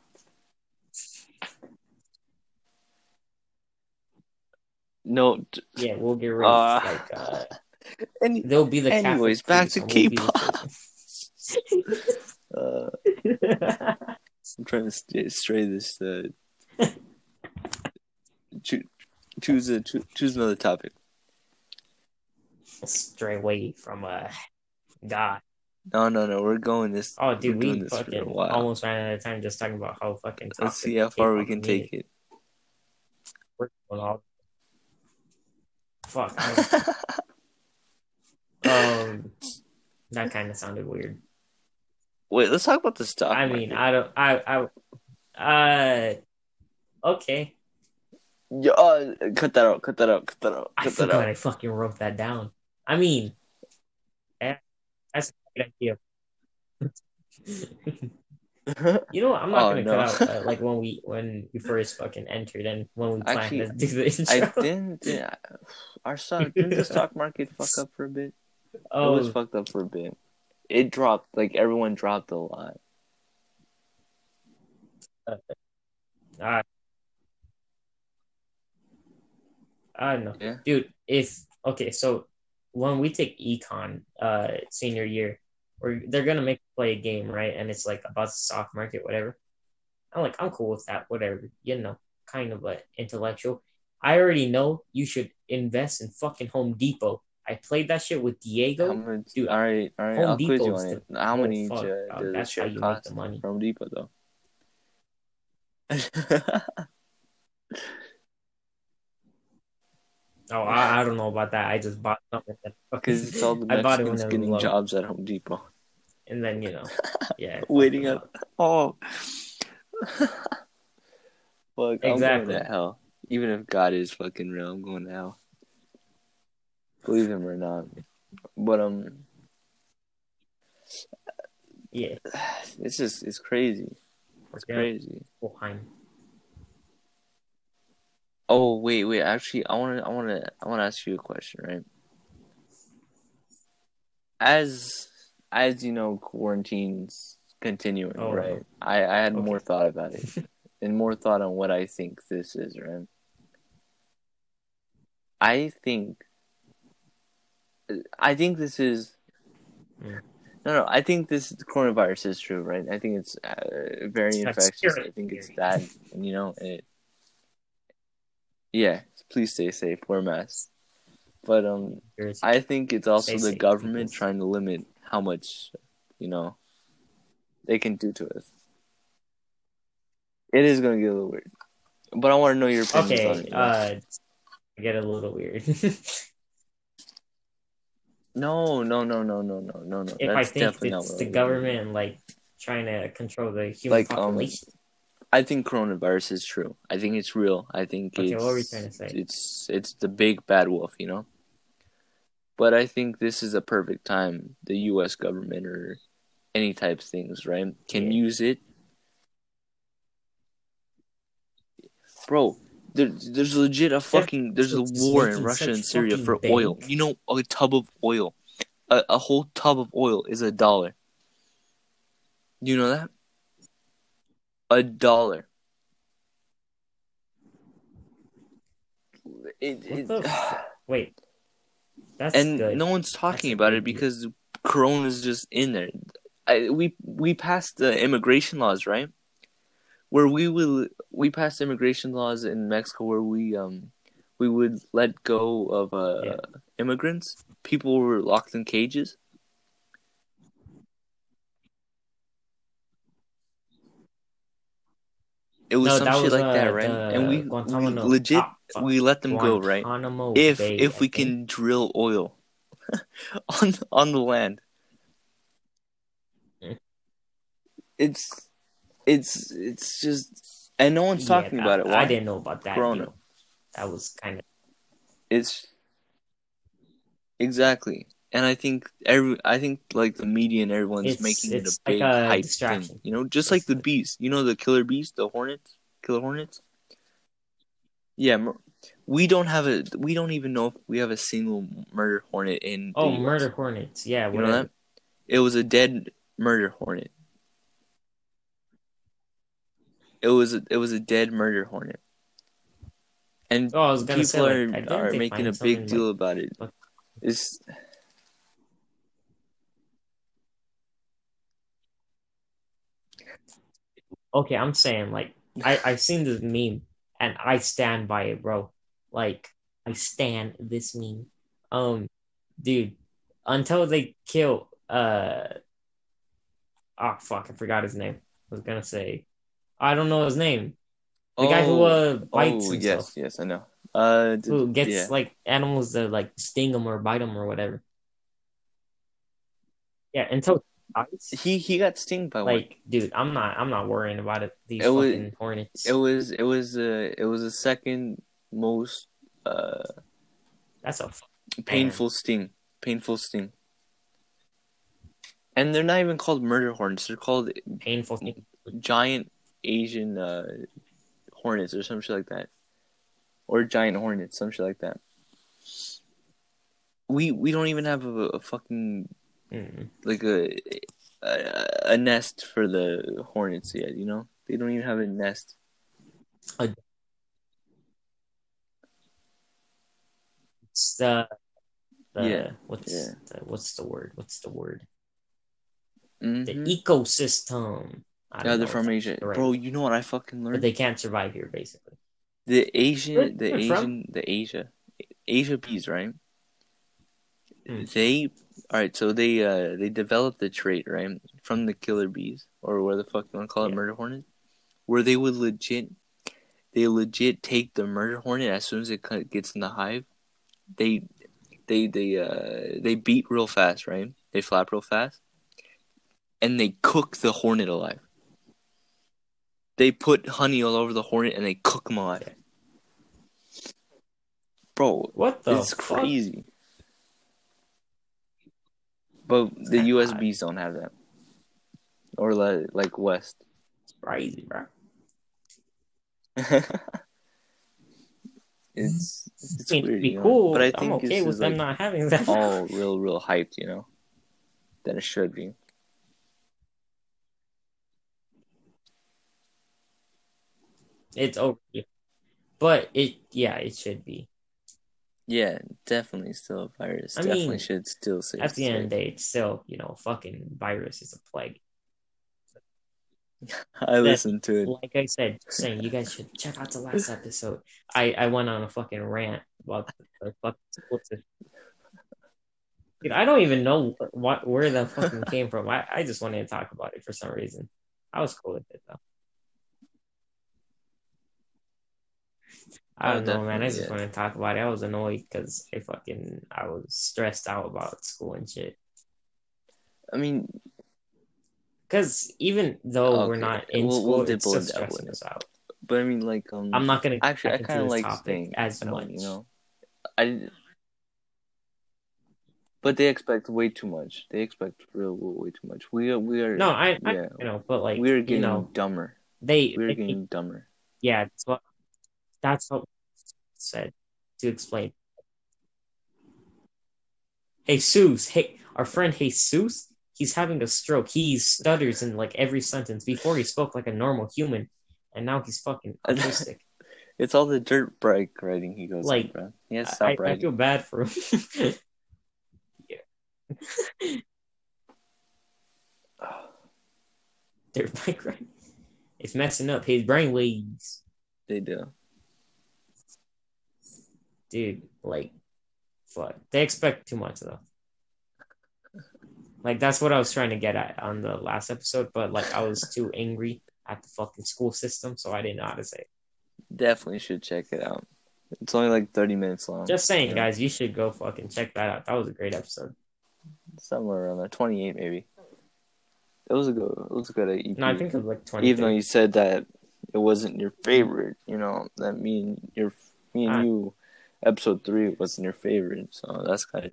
No, Yeah, we'll get rid Uh, of like uh, any, they'll be the anyways, back to priest and we'll K-pop. uh. I'm trying to st- stray this. Uh, choo- choose a choo- choose another topic. Stray away from uh God. No, no, no. We're going this. Oh, dude, we're doing for a fucking almost ran out of time just talking about how fucking. Let's see how far we can take it. We're all- Fuck. Um, that kind of sounded weird. Wait, let's talk about the stock. I mean. I don't. I. I. Uh. Okay. Yo, uh, cut that out. Cut that out. Cut that out. I Cut that forgot out. I fucking wrote that down. I mean, eh, that's a good idea. You know, what? I'm not Oh, gonna no. cut out uh, like when we when we first fucking entered and when we planned Actually, to do the intro. I didn't. did- Our stock didn't the stock market fuck up for a bit? Oh, it was fucked up for a bit. It dropped like everyone dropped a lot. I, I don't know, Yeah. dude. If okay, so when we take econ uh senior year, or they're gonna make play a game, right? And it's like about the stock market, whatever. I'm like, I'm cool with that, whatever. You know, kind of like intellectual. I already know you should invest in fucking Home Depot. I played that shit with Diego. much? dude, all right, all right. Home I'll quiz you on the- it. How many fuck, uh, does that's how shit you make the money. from Depot though? Oh, I, I don't know about that. I just bought something. Because it's all the I bought it when it was getting low. jobs at Home Depot. and then you know, yeah, Waiting up. Oh. Fuck, I'm Exactly. going to hell. Even if God is fucking real, I'm going to hell. Believe him or not. But um Yeah, it's just it's crazy. It's Yeah. crazy. Oh wait, wait, actually I wanna I wanna I wanna ask you a question, right? As as you know, quarantine's continuing, Oh, right? I, I had Okay. more thought about it. and more thought on what I think this is, right? I think I think this is Mm. no, no. I think this coronavirus is true, right? I think it's uh, very It's infectious. I think it's that, and you know, it. Yeah, please stay safe. Wear masks. But um, I think it's also Stay the safe, government trying to limit how much, you know, they can do to us. It is going to get a little weird, but I want to know your opinions on it. uh, I get a little weird. if no, no, no, no, no, no, no, no. I That's think it's the government like trying to control the human Like, um, population. I think coronavirus is true. I think it's real. I think Okay, it's what were you trying to say? it's it's the big bad wolf, you know. But I think this is a perfect time the U.S. government or any types things, right, can Yeah. use it. Bro, there, there's legit a fucking there's a war in Russia and Syria for bank. oil. You know, a tub of oil, a, a whole tub of oil is a dollar. You know that? A dollar. It, it, Wait, that's and good. no one's talking a about it because Corona's just in there. I, we we passed the immigration laws, right? Where we will we passed immigration laws in Mexico where we um we would let go of uh Yeah. immigrants. People were locked in cages. It was No, some that shit was, like that, uh, right? the And we, we Guantanamo- legit fuck. we let them go, right? Guantanamo if Bay, if I we think. can drill oil on on the land Mm. it's it's it's just and no one's Yeah, talking that- about it why I didn't know about that. Corona. deal. That was kind of it's exactly and i think every i think like the media and everyone's It's- making it a it's like big a hype distraction. thing you know just like the bees you know the killer bees the hornets killer hornets yeah mur- we don't have a we don't even know if we have a single murder hornet in the oh US. murder hornets. Yeah, You know whatever. that? It was a dead murder hornet. It was a, it was a dead murder hornet. And Oh, I was gonna people say, like, I are didn't are making a big deal about it. It's Okay, I'm saying like I I've seen this meme and I stand by it, bro. Like I stand this meme. Um, dude, until they kill uh, oh fuck, I forgot his name. I was gonna say, I don't know his name. The guy who uh bites oh himself, yes, yes, I know. Uh, d- who gets yeah. like animals that like sting him or bite him or whatever. Yeah, until he he he got stung by one. Like, dude, I'm not I'm not worrying about it. These It was- fucking hornets. It was it was uh it was the second most uh That's a f- painful sting, painful sting. And they're not even called murder hornets. They're called painful thing. giant Asian uh, hornets or some shit like that, or giant hornets, some shit like that. we we don't even have a, a fucking Mm. like a, a a nest for the hornets yet. You know, they don't even have a nest. It's the, the Yeah, what's yeah. The, what's the word? What's the word? Mhm. The ecosystem. Yeah, they're from Asia, right bro. You know what I fucking learned? but they can't survive here, basically. The Asian, the they're from? Asian, the Asia, Asia bees, right? Hmm. They, all right. So they, uh, they developed the trait, right, from the killer bees, or where the fuck you want to call it, Yeah. murder hornet, where they would legit, they legit take the murder hornet as soon as it gets in the hive, they, they, they, uh, they beat real fast, right? They flap real fast, and they cook the hornet alive. They put honey all over the hornet and they cook them alive. Bro, What the? it's fuck? crazy. But the USBs don't have that. Or like, like West. It's crazy, bro. it's it's weird, be you know? cool. But I I'm think okay this with them like not having that. all real, real hyped, you know? Than it should be. It's over. But it, yeah, it should be. Yeah, definitely still a virus. I definitely mean, should still say At the end of the day, it's still, you know, fucking virus is a plague. I listened to it. Like I said, saying you guys should check out the last episode. I I went on a fucking rant about the fucking school system. Dude, I don't even know what where that fucking came from. I, I just wanted to talk about it for some reason. I was cool with it though. I Oh, don't know, man. I just yeah. wanted to talk about it. I was annoyed because I fucking I was stressed out about school and shit. I mean, Because even though we're not in we'll- school, we'll it's still and dabble in stressing us out. but I mean, like, um, I'm not gonna actually, I kind of like staying as much. you know. I, but they expect way too much. They expect real, way too much. We are, we are. No, I, I yeah, you know, but like we are you getting know, dumber. they, We are they getting dumber. yeah, that's what that's what said to explain. Jesus, hey, our friend Jesus, he's having a stroke. He stutters in like every sentence. Before he spoke like a normal human, and now he's fucking autistic. It's all the dirt bike riding he goes Like, on, bro. He has to I, stop I riding. feel bad for him. yeah, dirt bike ride. It's messing up his brain waves. They do. Dude, like, fuck. They expect too much though. Like that's what I was trying to get at on the last episode, but like I was too angry at the fucking school system, so I didn't know how to say. It. Definitely should check it out. It's only like thirty minutes long. Just saying, Yeah. guys, you should go fucking check that out. That was a great episode. somewhere around there, twenty-eight maybe. It was a good. It was a good EP. No, I think it was like twenty. even though you said that it wasn't your favorite, you know, that me and your me and Ah. you episode three wasn't your favorite, so that's kind of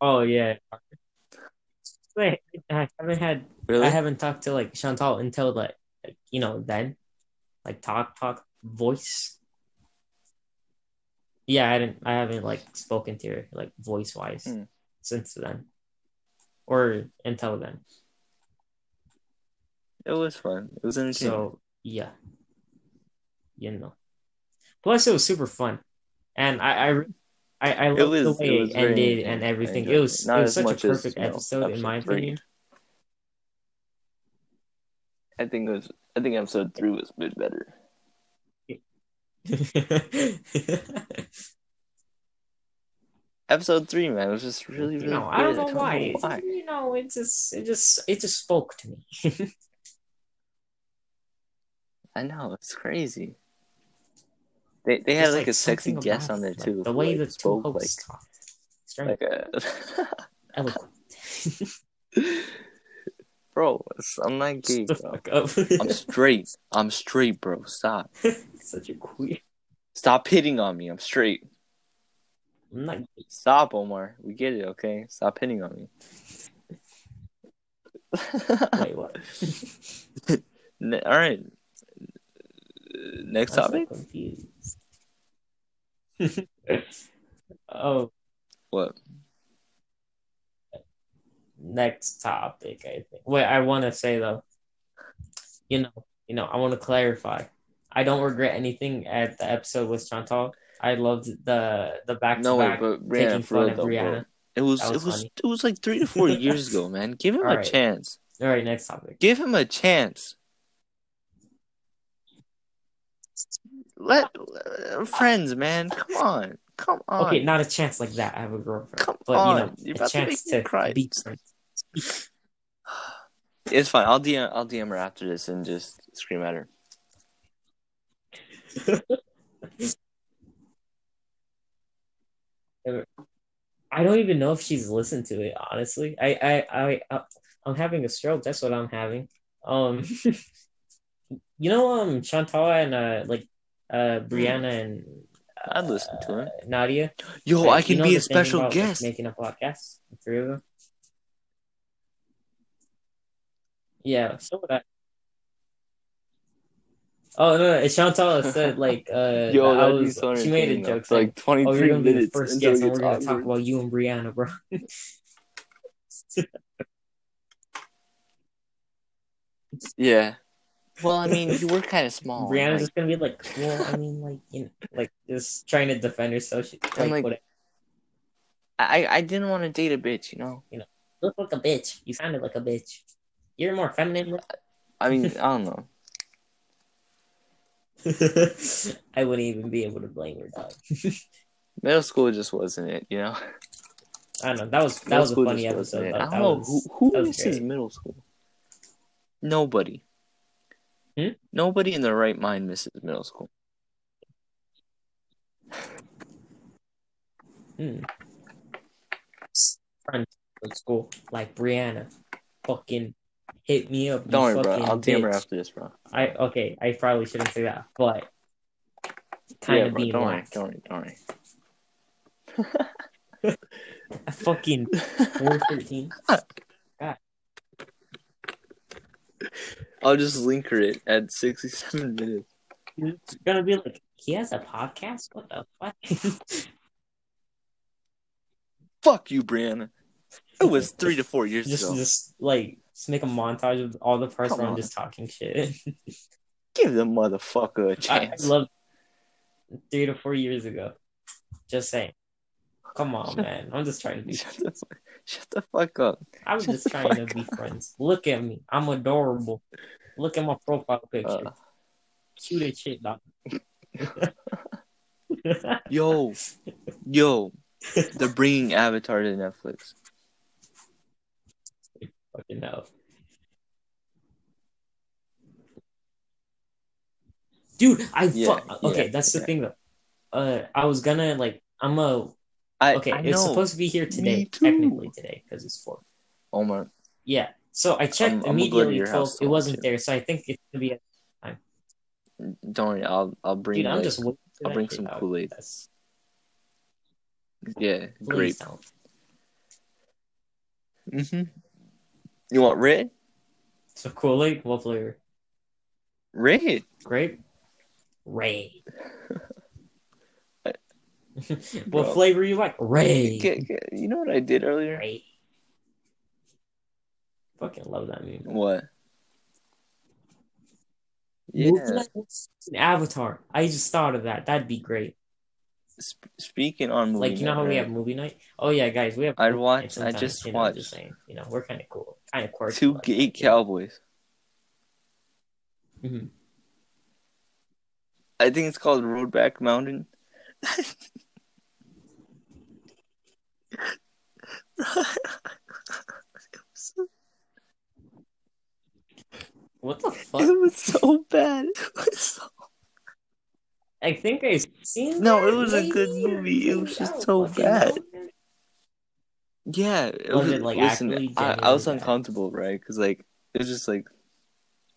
Oh yeah. Wait, I haven't had. really. I haven't talked to like Chantal until like, like you know then, like talk talk voice. Yeah, I didn't. I haven't like spoken to her like voice wise Hmm. since then, or until then. It was fun. It was entertaining. So yeah, you know. Plus, it was super fun, and I I I, I loved was- the way was it ended and everything. It it. was Not it was such a as, perfect you know, episode in my three. opinion. I think it was. I think episode three was a bit better. Episode three, man, was just really, really know, good. I don't know why. know It- why. You know, it just it just it just spoke to me. I know it's crazy. They they had Just, like, a sexy guest on there like, too. the way like, the two spoke hosts talk. Strange, like like a eloquent. bro. I'm not gay, bro. I'm straight. I'm straight, bro. Stop. Such a queer. Stop hitting on me. I'm straight. I'm not. Stop, Omar. We get it, okay? Stop hitting on me. Wait, what? All right. Next I'm so topic. confused. oh, What? next topic. I think. Wait, I want to say though. You know, you know, I want to clarify. I don't regret anything at the episode with Chantal. I loved the the back to back but taking Brianna, fun of though, bro. It was, That it was was funny. it was like three to four years ago, man. Give him a Alright. chance. All right, next topic. Give him a chance. Let uh, friends, man. Come on, come on. Okay, not a chance like that. I have a girlfriend, Come but on. you know, You're a about to chance make me to cry. be friends. It's fine. I'll DM I'll DM her after this and just scream at her. I don't even know if she's listened to it. Honestly, I, I, I, I I'm having a stroke. That's what I'm having. Um, you know, um, Chantal and uh, like, uh, Brianna and I'd listen to her. uh, Nadia. Yo, Like, I you can know be a special about, like, guest. making a podcast. The three of them. Yeah. So would I. Oh no! no, Chantal said like uh Yo, that I was, so she made a though. joke For like 23 "Oh, you're gonna be the first guest, and we're gonna talk about you and Brianna, bro." Yeah. Well, I mean, you were kind of small. Brianna's like- just gonna be like, "Well, I mean, like, you know, like just trying to defend herself." She, like, like- what, I I didn't want to date a bitch, you know. You know, look like a bitch. You sounded like a bitch. You're more feminine. I mean, I don't know. I wouldn't even be able to blame her, dog. Middle school just wasn't it, you know. I don't know. That was that Middle was a funny episode. I don't know who who misses great. middle school. Nobody. Hmm? Nobody in their right mind misses middle school. Hmm. Friends at school like Brianna, fucking hit me up. Don't worry, bro. I'll DM her after this, bro. I okay. I probably shouldn't say that, but kind yeah, of bro. being Don't worry. Don't worry. Don't worry. Fucking four thirteen. I'll just link her it at sixty-seven minutes. It's gonna be like he has a podcast. What the fuck? Fuck you, Brianna. It was three to four years just ago. just like just make a montage of all the parts Come where I'm on. just talking shit. Give the motherfucker a chance. I love three to four years ago. Just saying. Come on, man. I'm just trying to be. Shut the, fuck, shut the fuck up. I'm Shut just trying to be up. friends. Look at me. I'm adorable. Look at my profile picture. Uh, Cute as shit, dog. yo, yo, they're bringing Avatar to Netflix. Fucking hell. Dude, I Yeah, fuck. Okay, yeah, that's the yeah. thing though. Uh, I was gonna like. I'm a. I, Okay, I it's know. supposed to be here today. Technically today, because it's four. Omar, Yeah. So I checked I'm gonna immediately. your 12, house it wasn't too. there, so I think it's gonna be. don't worry. I'll I'll bring Dude, I'm just. I'll bring some. Kool-Aid. Yeah, Please grape. Mhm. You want red? So Kool Aid, what flavor? Red. Grape. Ray. what Bro. flavor you like? Ray. You know what I did earlier? Ray. Fucking love that meme. What? Yeah. an Avatar. I just thought of that. That'd be great. Sp- speaking on movie Like you know night, how we have movie night. Oh yeah, guys, we have. I'd watch- I just you know, watched Just saying, you know, we're kind of cool, kind of quirky. two like gay that, you know? cowboys. Mhm. I think it's called Brokeback Mountain. What the fuck? It was so bad. It was so... I think I seen. No, that, it was a good movie. It was just so bad. know. Yeah, it Was was. it, like, listen, I, I was genuinely bad? uncomfortable, right? Because like it was just like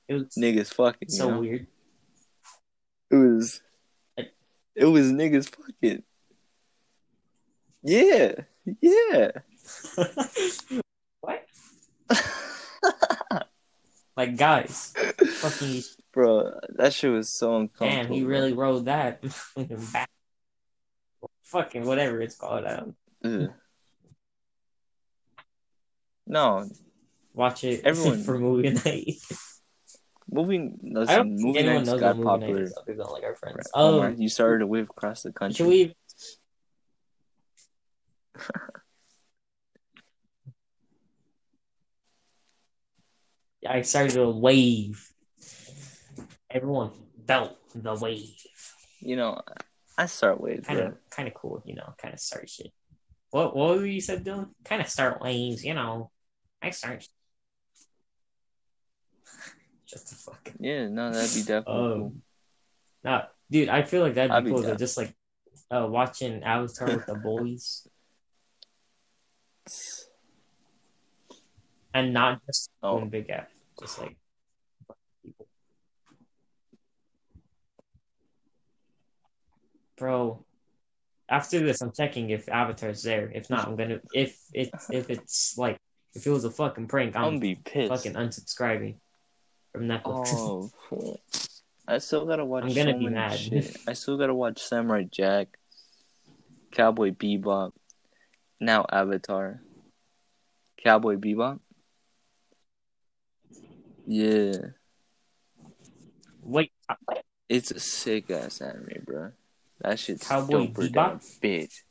It was niggas fucking. so you know? weird. It was. I- It was niggas fucking. Yeah, yeah. what? Like guys, fucking Bro, that shit was so uncomfortable. damn, he bro. really rode that. Fucking whatever it's called. Um, Ugh. No, watch it Everyone- for movie night. moving. I Listen, movie nights knows got movie night popular. is other than like our friends. Omar, Um, you started a wave across the country. should we? I started a wave. Everyone felt the wave. You know, I start waves, Kind of, kind of cool, you know. Kind of start shit. What? What were you said, Dylan? Kind of start waves, you know. I start. Just a fuck. Yeah, no, that'd be definitely cool. Um, nah, dude, I feel like that'd I'd be be cool. though, just like uh, watching Avatar with the boys, and not just Oh. doing Big F, just like people. Bro, after this, I'm checking if Avatar's there. If not, I'm gonna. If it's if it's like if it was a fucking prank, I'm I'm gonna be pissed. fucking unsubscribing from Netflix. Oh. I still gotta watch. I'm gonna so be mad. Shit. I still gotta watch Samurai Jack, Cowboy Bebop, now Avatar, Cowboy Bebop. Yeah, Wait, uh, it's a sick ass anime, bro. That shit's Cowboy a Bebop? bitch.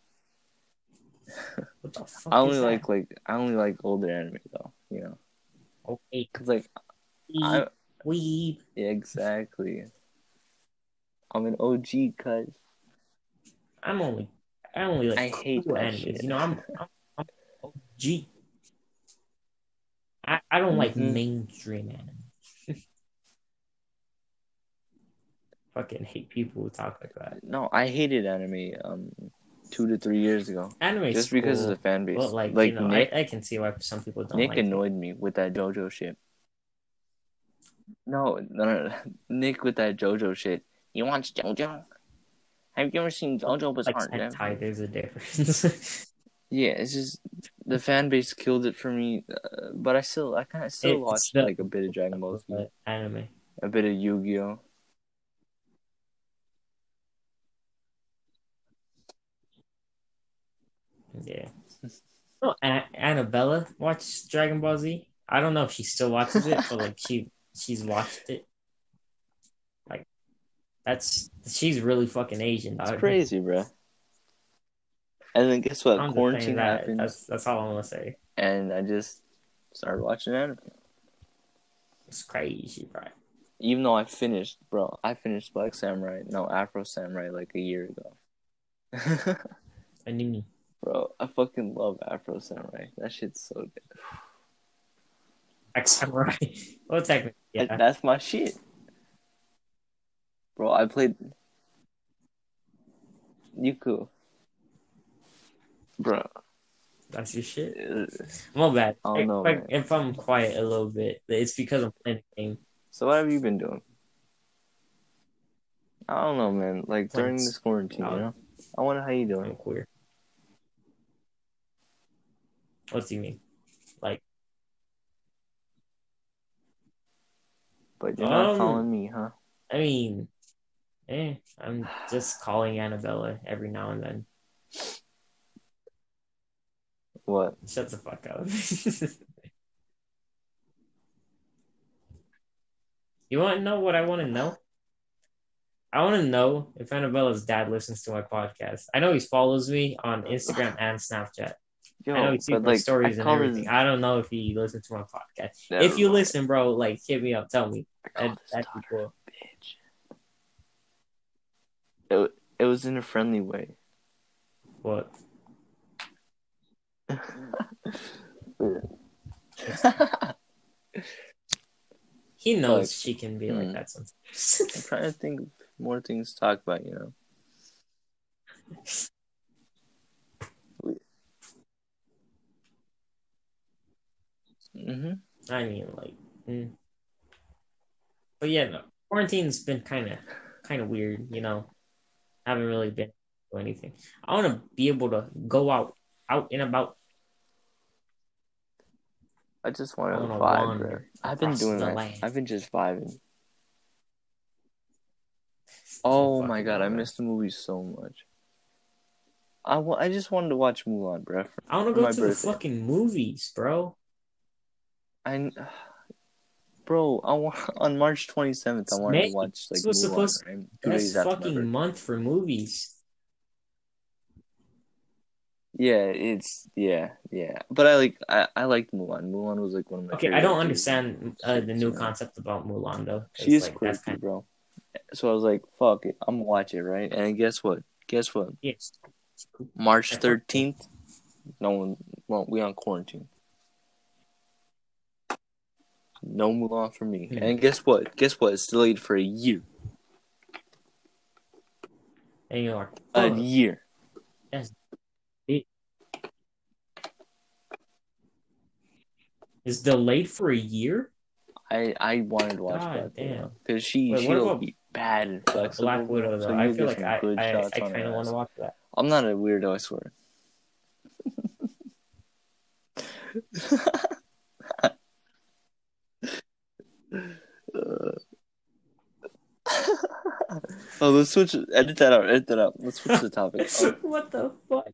what the fuck I only that? like like I only like older anime though. You know, Okay, cause like I weeb. yeah, exactly. I'm an OG, cuz. I'm only, I only like I hate cool animes. shit. You know, I'm, I'm, I'm OG. I, I don't like Mhm. mainstream anime. Fucking hate people who talk like that. No, I hated anime um two to three years ago. Anime just because of the fan base. but like, like you know, Nick, I, I can see why some people don't Nick like it. annoyed me with that JoJo shit. No, no, no, Nick with that JoJo shit. You watch JoJo? Have you ever seen JoJo Like Bizarre? Hentai, there's a difference. Yeah, it's just the fan base killed it for me. Uh, but I still, I kind of still It's watch the- like a bit of Dragon Ball Z, anime. a bit of Yu Gi Oh. Yeah. Oh, A- Annabella watched Dragon Ball Z. I don't know if she still watches it, but like she she's watched it. Like that's she's really fucking Asian. It's Dog. crazy, bro. And then guess what? I'm Quarantine that. happened, That's that's all I'm gonna say. and I just started watching anime. It's crazy, bro. Even though I finished, bro, I finished Black Samurai, no Afro Samurai, like a year ago. Anime. bro, I fucking love Afro Samurai. That shit's so good. Black samurai. well, technically, yeah. That's my shit. Bro, I played Yuku. Bro, That's your shit. My bad. I don't know, if, I, if I'm quiet a little bit, it's because I'm playing the game. so what have you been doing? I don't know, man. Like during this quarantine, you know. I wonder how you I'm doing. queer. What do you mean? Like, But you're not Um, calling me, huh? I mean, eh, I'm just calling Annabella every now and then. What? Shut the fuck up. you want to know what I want to know? I want to know if Annabella's dad listens to my podcast. I know he follows me on Instagram and Snapchat. Yo, I know he sees my like, stories and everything. His, I don't know if he listens to my podcast. Never if you mind. listen, bro, like hit me up, tell me. That, that'd be cool. bitch. It, it was in a friendly way. What? He knows Like, she can be hmm. like that sometimes. I'm trying to think more things to talk about, you know. Mm-hmm. I mean, like, mm. but yeah, no, quarantine's been kind of, kind of weird. You know, haven't really been to anything. I want to be able to go out, out and about. I just want to vibe, bro. I've been doing that. land. I've been just vibing. Oh my god, I hell, miss the movie so much. I, I just wanted to watch Mulan, bro. I want to go to the fucking movies, bro. I, bro, I on March 27th, I wanted May. to watch like This was Mulan, supposed- right? Two Best days after my fucking month for movies. Yeah, it's yeah, yeah. But I like I, I liked Mulan. Mulan was like one of my. Okay, I don't understand uh, the new concept about Mulan though. She is like, quirky, kind bro. So I was like, "Fuck it, I'm gonna watch it." Right, and guess what? Guess what? yes. March. 13th. No one. Well, we on quarantine. No Mulan for me. Hmm. And guess what? Guess what? It's delayed for a year. And you are. A year. It's delayed for a year. I I wanted to watch God Black because she Wait, she'll be bad and flexible. Black Widow so. I feel like I I, I kind of want to watch that. I'm not a weirdo, I swear. Oh, let's switch. Edit that out. Edit that out. Let's switch the topic. Oh, what the fuck?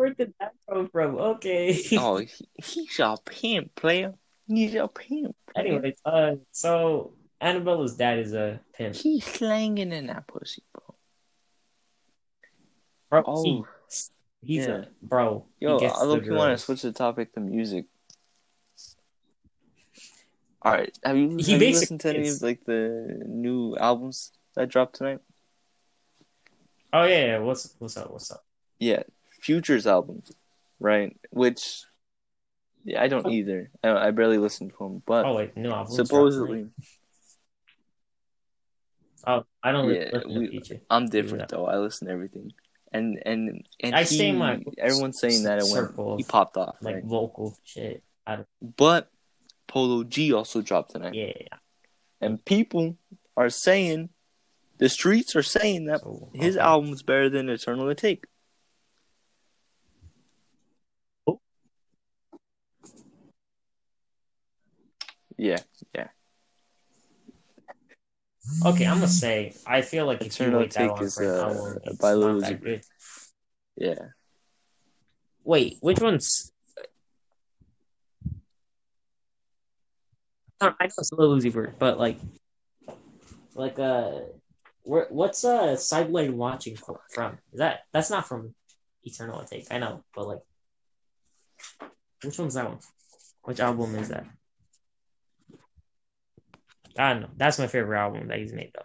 Where did that come from? Okay. oh he, he's a pimp player. He's a pimp. Player. Anyways, uh, so Annabella's dad is a pimp. he's slanging in that pussy, bro. Bro, Oh, he, he's yeah. a bro. Yo, I look you want to switch the topic to music. All right, have you, He have you listened to any of like the new albums that dropped tonight? Oh yeah, yeah. What's what's up? What's up? Yeah, Future's album, right? Which, yeah, I don't oh. either. I, I barely listen to him, but Oh wait, album. supposedly, Oh, I don't Yeah, listen to we- I'm different though. I listen to everything, and and and I he, stay in my everyone's saying that it went, he popped off, like right? vocal shit. But Polo G also dropped tonight. Yeah. And people are saying, the streets are saying that So, his okay. album's better than Eternal Atake. Yeah, yeah. Okay, I'm gonna say I feel like if you Eternal wait that Take long is, uh, it's by not that good. yeah. Wait, which one's? I know it's Uzi Vert, but like, like uh, where, what's uh Sideline watching from? Is that that's not from Eternal Atake? I know, but like, which one's that one? Which album is that? I don't know. That's my favorite album that he's made though.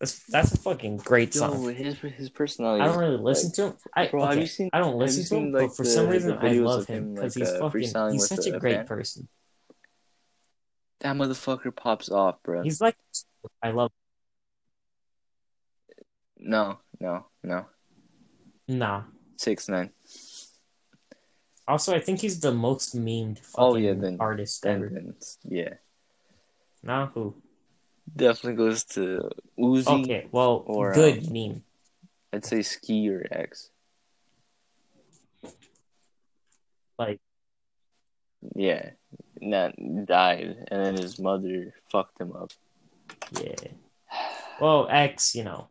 That's that's a fucking great song. Yo, his his personality. I don't really listen to him. I, Bro, have you seen- I don't listen to him, like, but for the- some reason I love him because like, he's uh, fucking. He's such a great band? person. that motherfucker pops off, bro. He's like, I love. No, no, no. Nah. Six nine. Also, I think he's the most memed fucking Oh, yeah, then- artist Then, ever. then yeah, Nah, who? definitely goes to Uzi. Okay, well, or, good um, meme. I'd say Ski or X. Like, Yeah, that died, and then his mother fucked him up. yeah. Well, X, you know,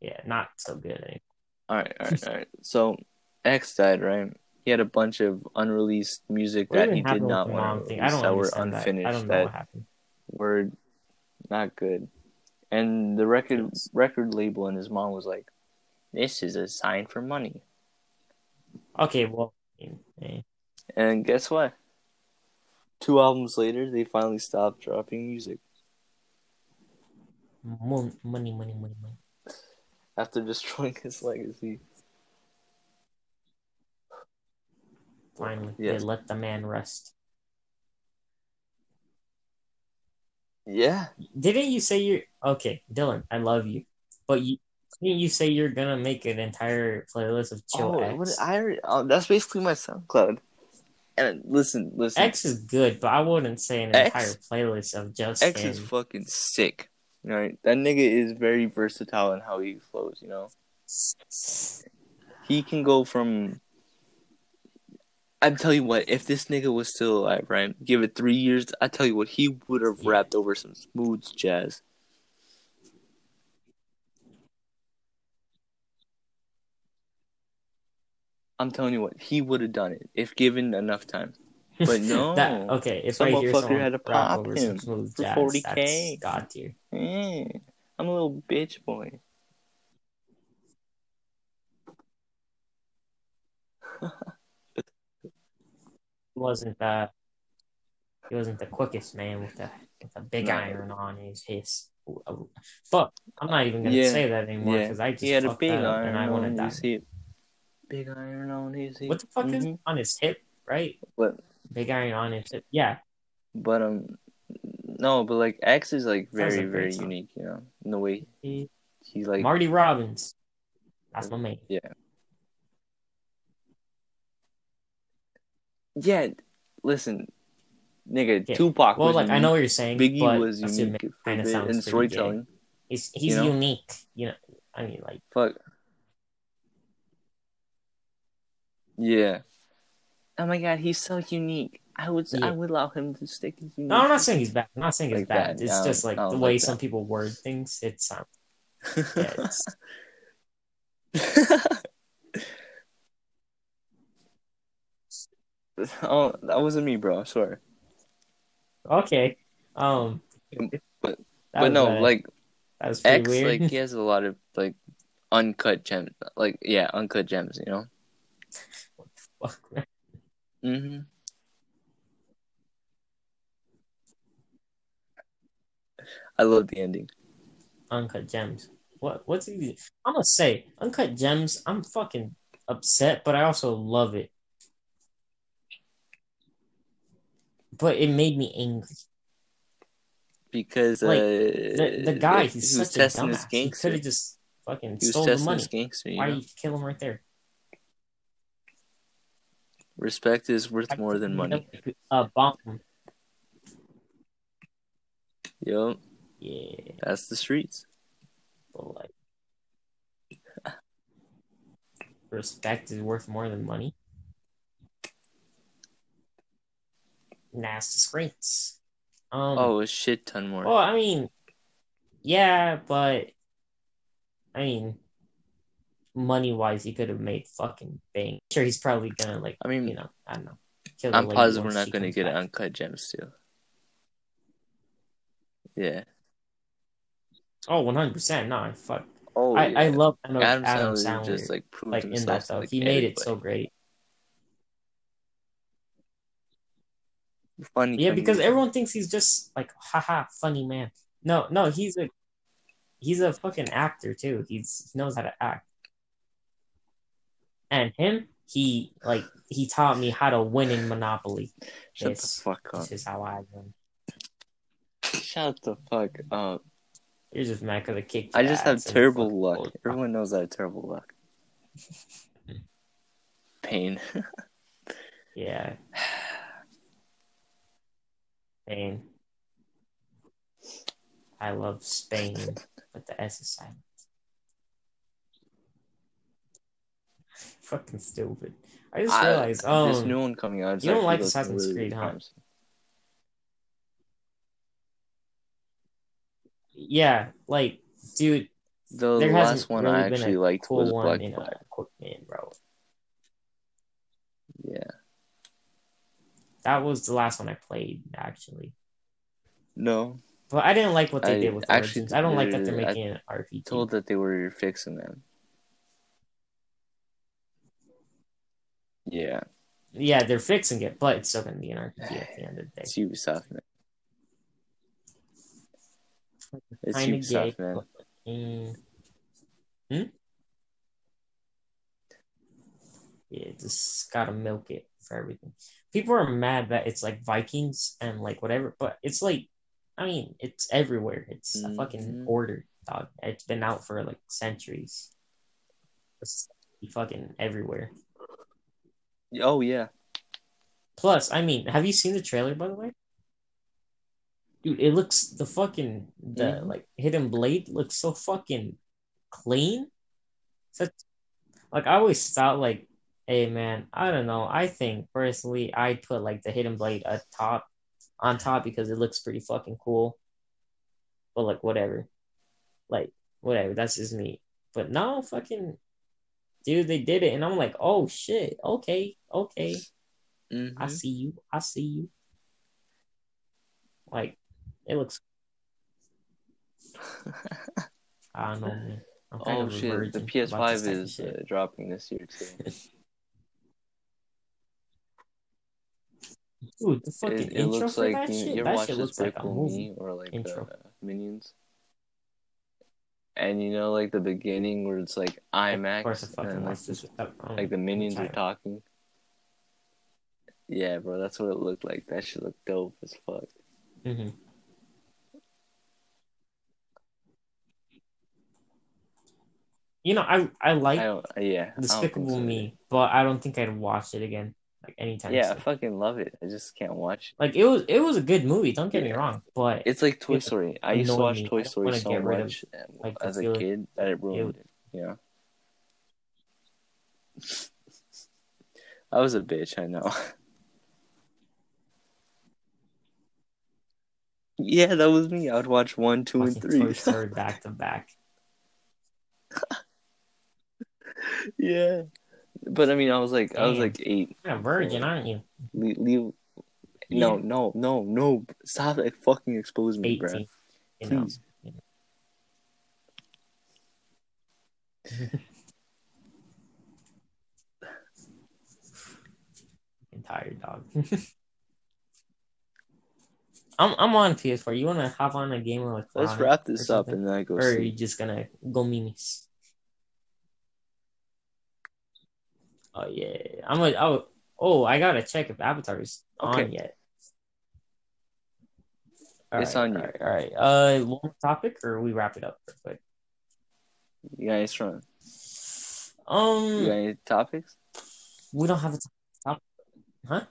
yeah, not so good. Anymore. All right, all right, all right. So X died, right? He had a bunch of unreleased music What that he did not with the mom want to release I don't that were understand that. unfinished. I don't know that what happened. Were not good. And the record record label and his mom was like, "This is a sign for money." Okay, well, eh. And guess what? Two albums later, they finally stopped dropping music Mon- money, money, money, money. after destroying his legacy. Finally, they let the man rest. Yeah, Didn't you say you're okay, Dylan? I love you, but you didn't you say you're gonna make an entire playlist of chill oh, X? what, I oh, that's basically my SoundCloud. And listen, listen, X is good, but I wouldn't say an X- entire playlist of just X him. is fucking sick. Right, that nigga is very versatile in how he flows. You know, he can go from. I'm tell you what, if this nigga was still alive, right? Give it three years, I tell you what, he would have Yeah. rapped over some smooth jazz. I'm telling you what, he would have done it if given enough time. But no, that, okay, if Some I hear motherfucker someone had to pop him for 40K. that's god tier. Eh, I'm a little bitch boy. Wasn't the he wasn't the quickest man with the with the big No. iron on his his. Fuck, I'm not even gonna Yeah, say that anymore Yeah, because I just he had a big iron and I want to on die. his hip. Big iron on his hip. What the fuck is Mhm. on his hip? Right, But big iron on his hip. Yeah, but um, no, but like X is like very like very unique, you know, in the way he, he like Marty Robbins. That's my man. yeah. Yeah, listen, nigga, Yeah. Tupac Well, was like I know what you're saying, Biggie but was unique it, kinda sounds in pretty gay. He's he's You know? unique. You know, I mean, like Fuck. Yeah. Oh my god, he's so unique. I would Yeah. I would allow him to stick as unique. no, I'm not saying he's bad. I'm not saying he's Like bad. that. It's I just like the way that. some people word things. It sounds um, yeah, oh, that wasn't me, bro. I swear. okay. Um, But- but was, no, uh, like that was X, weird. like he has a lot of like uncut gems. Like yeah, uncut gems. You know. What the fuck, man. hmm I love the ending. Uncut Gems. What? What's he? I'm gonna say Uncut Gems. I'm fucking upset, but I also love it. But it made me angry. because Like, uh, The, the guy, he he's such a dumbass. He could have just fucking stole the money. gangster. Why know? did you kill him right there? Respect is worth more than money. A bomb. Yo, Yeah, that's the streets. but like, respect is worth more than money. Nasty screens. Um, Oh, a shit ton more. Well, I mean, yeah, but I mean, money wise, he could have made fucking bang. Sure, he's probably gonna like, I mean, you know, I don't know. I'm positive we're not to get back. uncut gems too. Yeah. Oh, Oh, one hundred percent. No, fuck. Oh, I, yeah. I love I know Adam, Adam, Sandler, Sandler. just like like in that stuff, like, he made it so great. Funny. Yeah, because man. everyone thinks he's just like, haha, funny man. No, no, he's a he's a fucking actor too. He's he knows how to act. And him, he like he taught me how to win in Monopoly. Shut This, the fuck up. this is how I win. Shut the fuck up. You're just mad because I kicked. I just have terrible luck. Everyone knows I have terrible luck. Pain. Yeah. Spain. I love Spain, but the S is silent. Fucking stupid. I just I- realized. Oh, this um, new one coming out. you don't like looking Assassin's really, Creed, really huh? yeah, like, dude, The there last hasn't one really I actually a liked cool was one Black in Flag. a quick minute, bro. Yeah. That was the last one I played, actually. No, But I didn't like what they I did with actually Origins. I don't like that they're I making an RPG. told that they were fixing them. Yeah, Yeah, they're fixing it, but it's still going to be an RPG at the end of the day. it's Ubisoft, man. It's Kinda Ubisoft, gay, man. but- Mm. Hmm? Yeah, just gotta milk it for everything. People are mad that it's like Vikings and like whatever, but it's like, I mean, it's everywhere. It's a fucking Mhm. order, dog. It's been out for like centuries. It's fucking everywhere. Oh yeah, Plus, I mean, have you seen the trailer by the way? Dude, it looks the fucking the Mhm. like hidden blade looks so fucking clean. Such like I always thought like, hey man, I don't know. I think personally I'd put like the hidden blade at top on top because it looks pretty fucking cool. But like whatever. Like whatever, that's just me. But no fucking dude, they did it, and I'm like, oh shit, okay, okay, Mhm. I see you, I see you. Like, it looks. I don't know, man. Oh shit, the PS5 this type of is uh, dropping this year too. Dude, the fucking It, it intro looks for like that you, shit. you that shit looks like a Despicable movie. Me or like intro. uh, Minions? And you know, like the beginning where it's like IMAX, Of course, I fucking and like, this. like the minions are talking. Yeah, bro, that's what it looked like. That shit looked dope as fuck. Mhm. You know, I I like Yeah, Despicable so. Me, but I don't think I'd watch it again like anytime Yeah, I fucking love it. I just can't watch. it. Like it was it was a good movie. Don't get me wrong, but It's like Toy Story. I used to watch me. Toy Story so of, much uh, like, as a kid that it ruined it. Know. I was a bitch. I know. yeah, that was me. I would watch one, two, and fucking Toy three. Story back to back. yeah, but I mean, I was like, I was like eight. You're a virgin, aren't you? Leave, leave. No, no, no, no! Stop like fucking expose me, bro. Eighteen. You know. Please. I'm tired, dog. I'm I'm on PS4. You wanna hop on a game of like Let's wrap this up and then I go or are you sleep. just gonna go minis? Oh yeah, I'm a, oh oh I gotta check if Avatar is on Okay. yet. It's Alright, on you. alright, Alright, uh, one more topic or we wrap it up real quick. You guys run. You got Um, any topics? we don't have a top. Huh?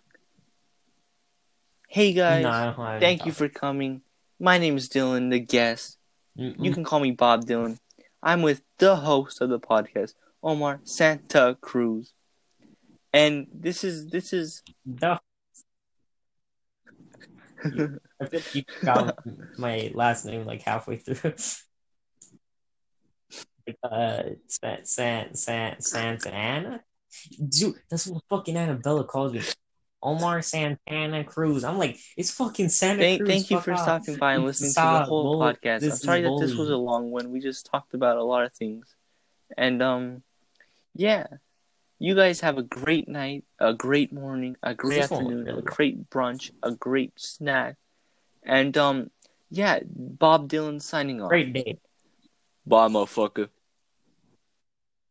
Hey guys, no, I don't have any thank you for coming. My name is Dylan, the guest. Mm, You can call me Bob Dylan. I'm with the host of the podcast, Omar Santa Cruz. And this is this is the I feel like you got my last name like halfway through. uh, San San San Santa Ana, dude. That's what fucking Annabella calls me. Omar Santana Cruz. I'm like, it's fucking Santa thank Cruz. thank you for off. stopping by and listening to the whole bull- podcast. I'm sorry that this was a long one. We just talked about a lot of things. And um yeah. You guys have a great night, a great morning, a great This afternoon, a great brunch, a great snack. And um yeah, Bob Dylan signing off. Great day. Bye motherfucker.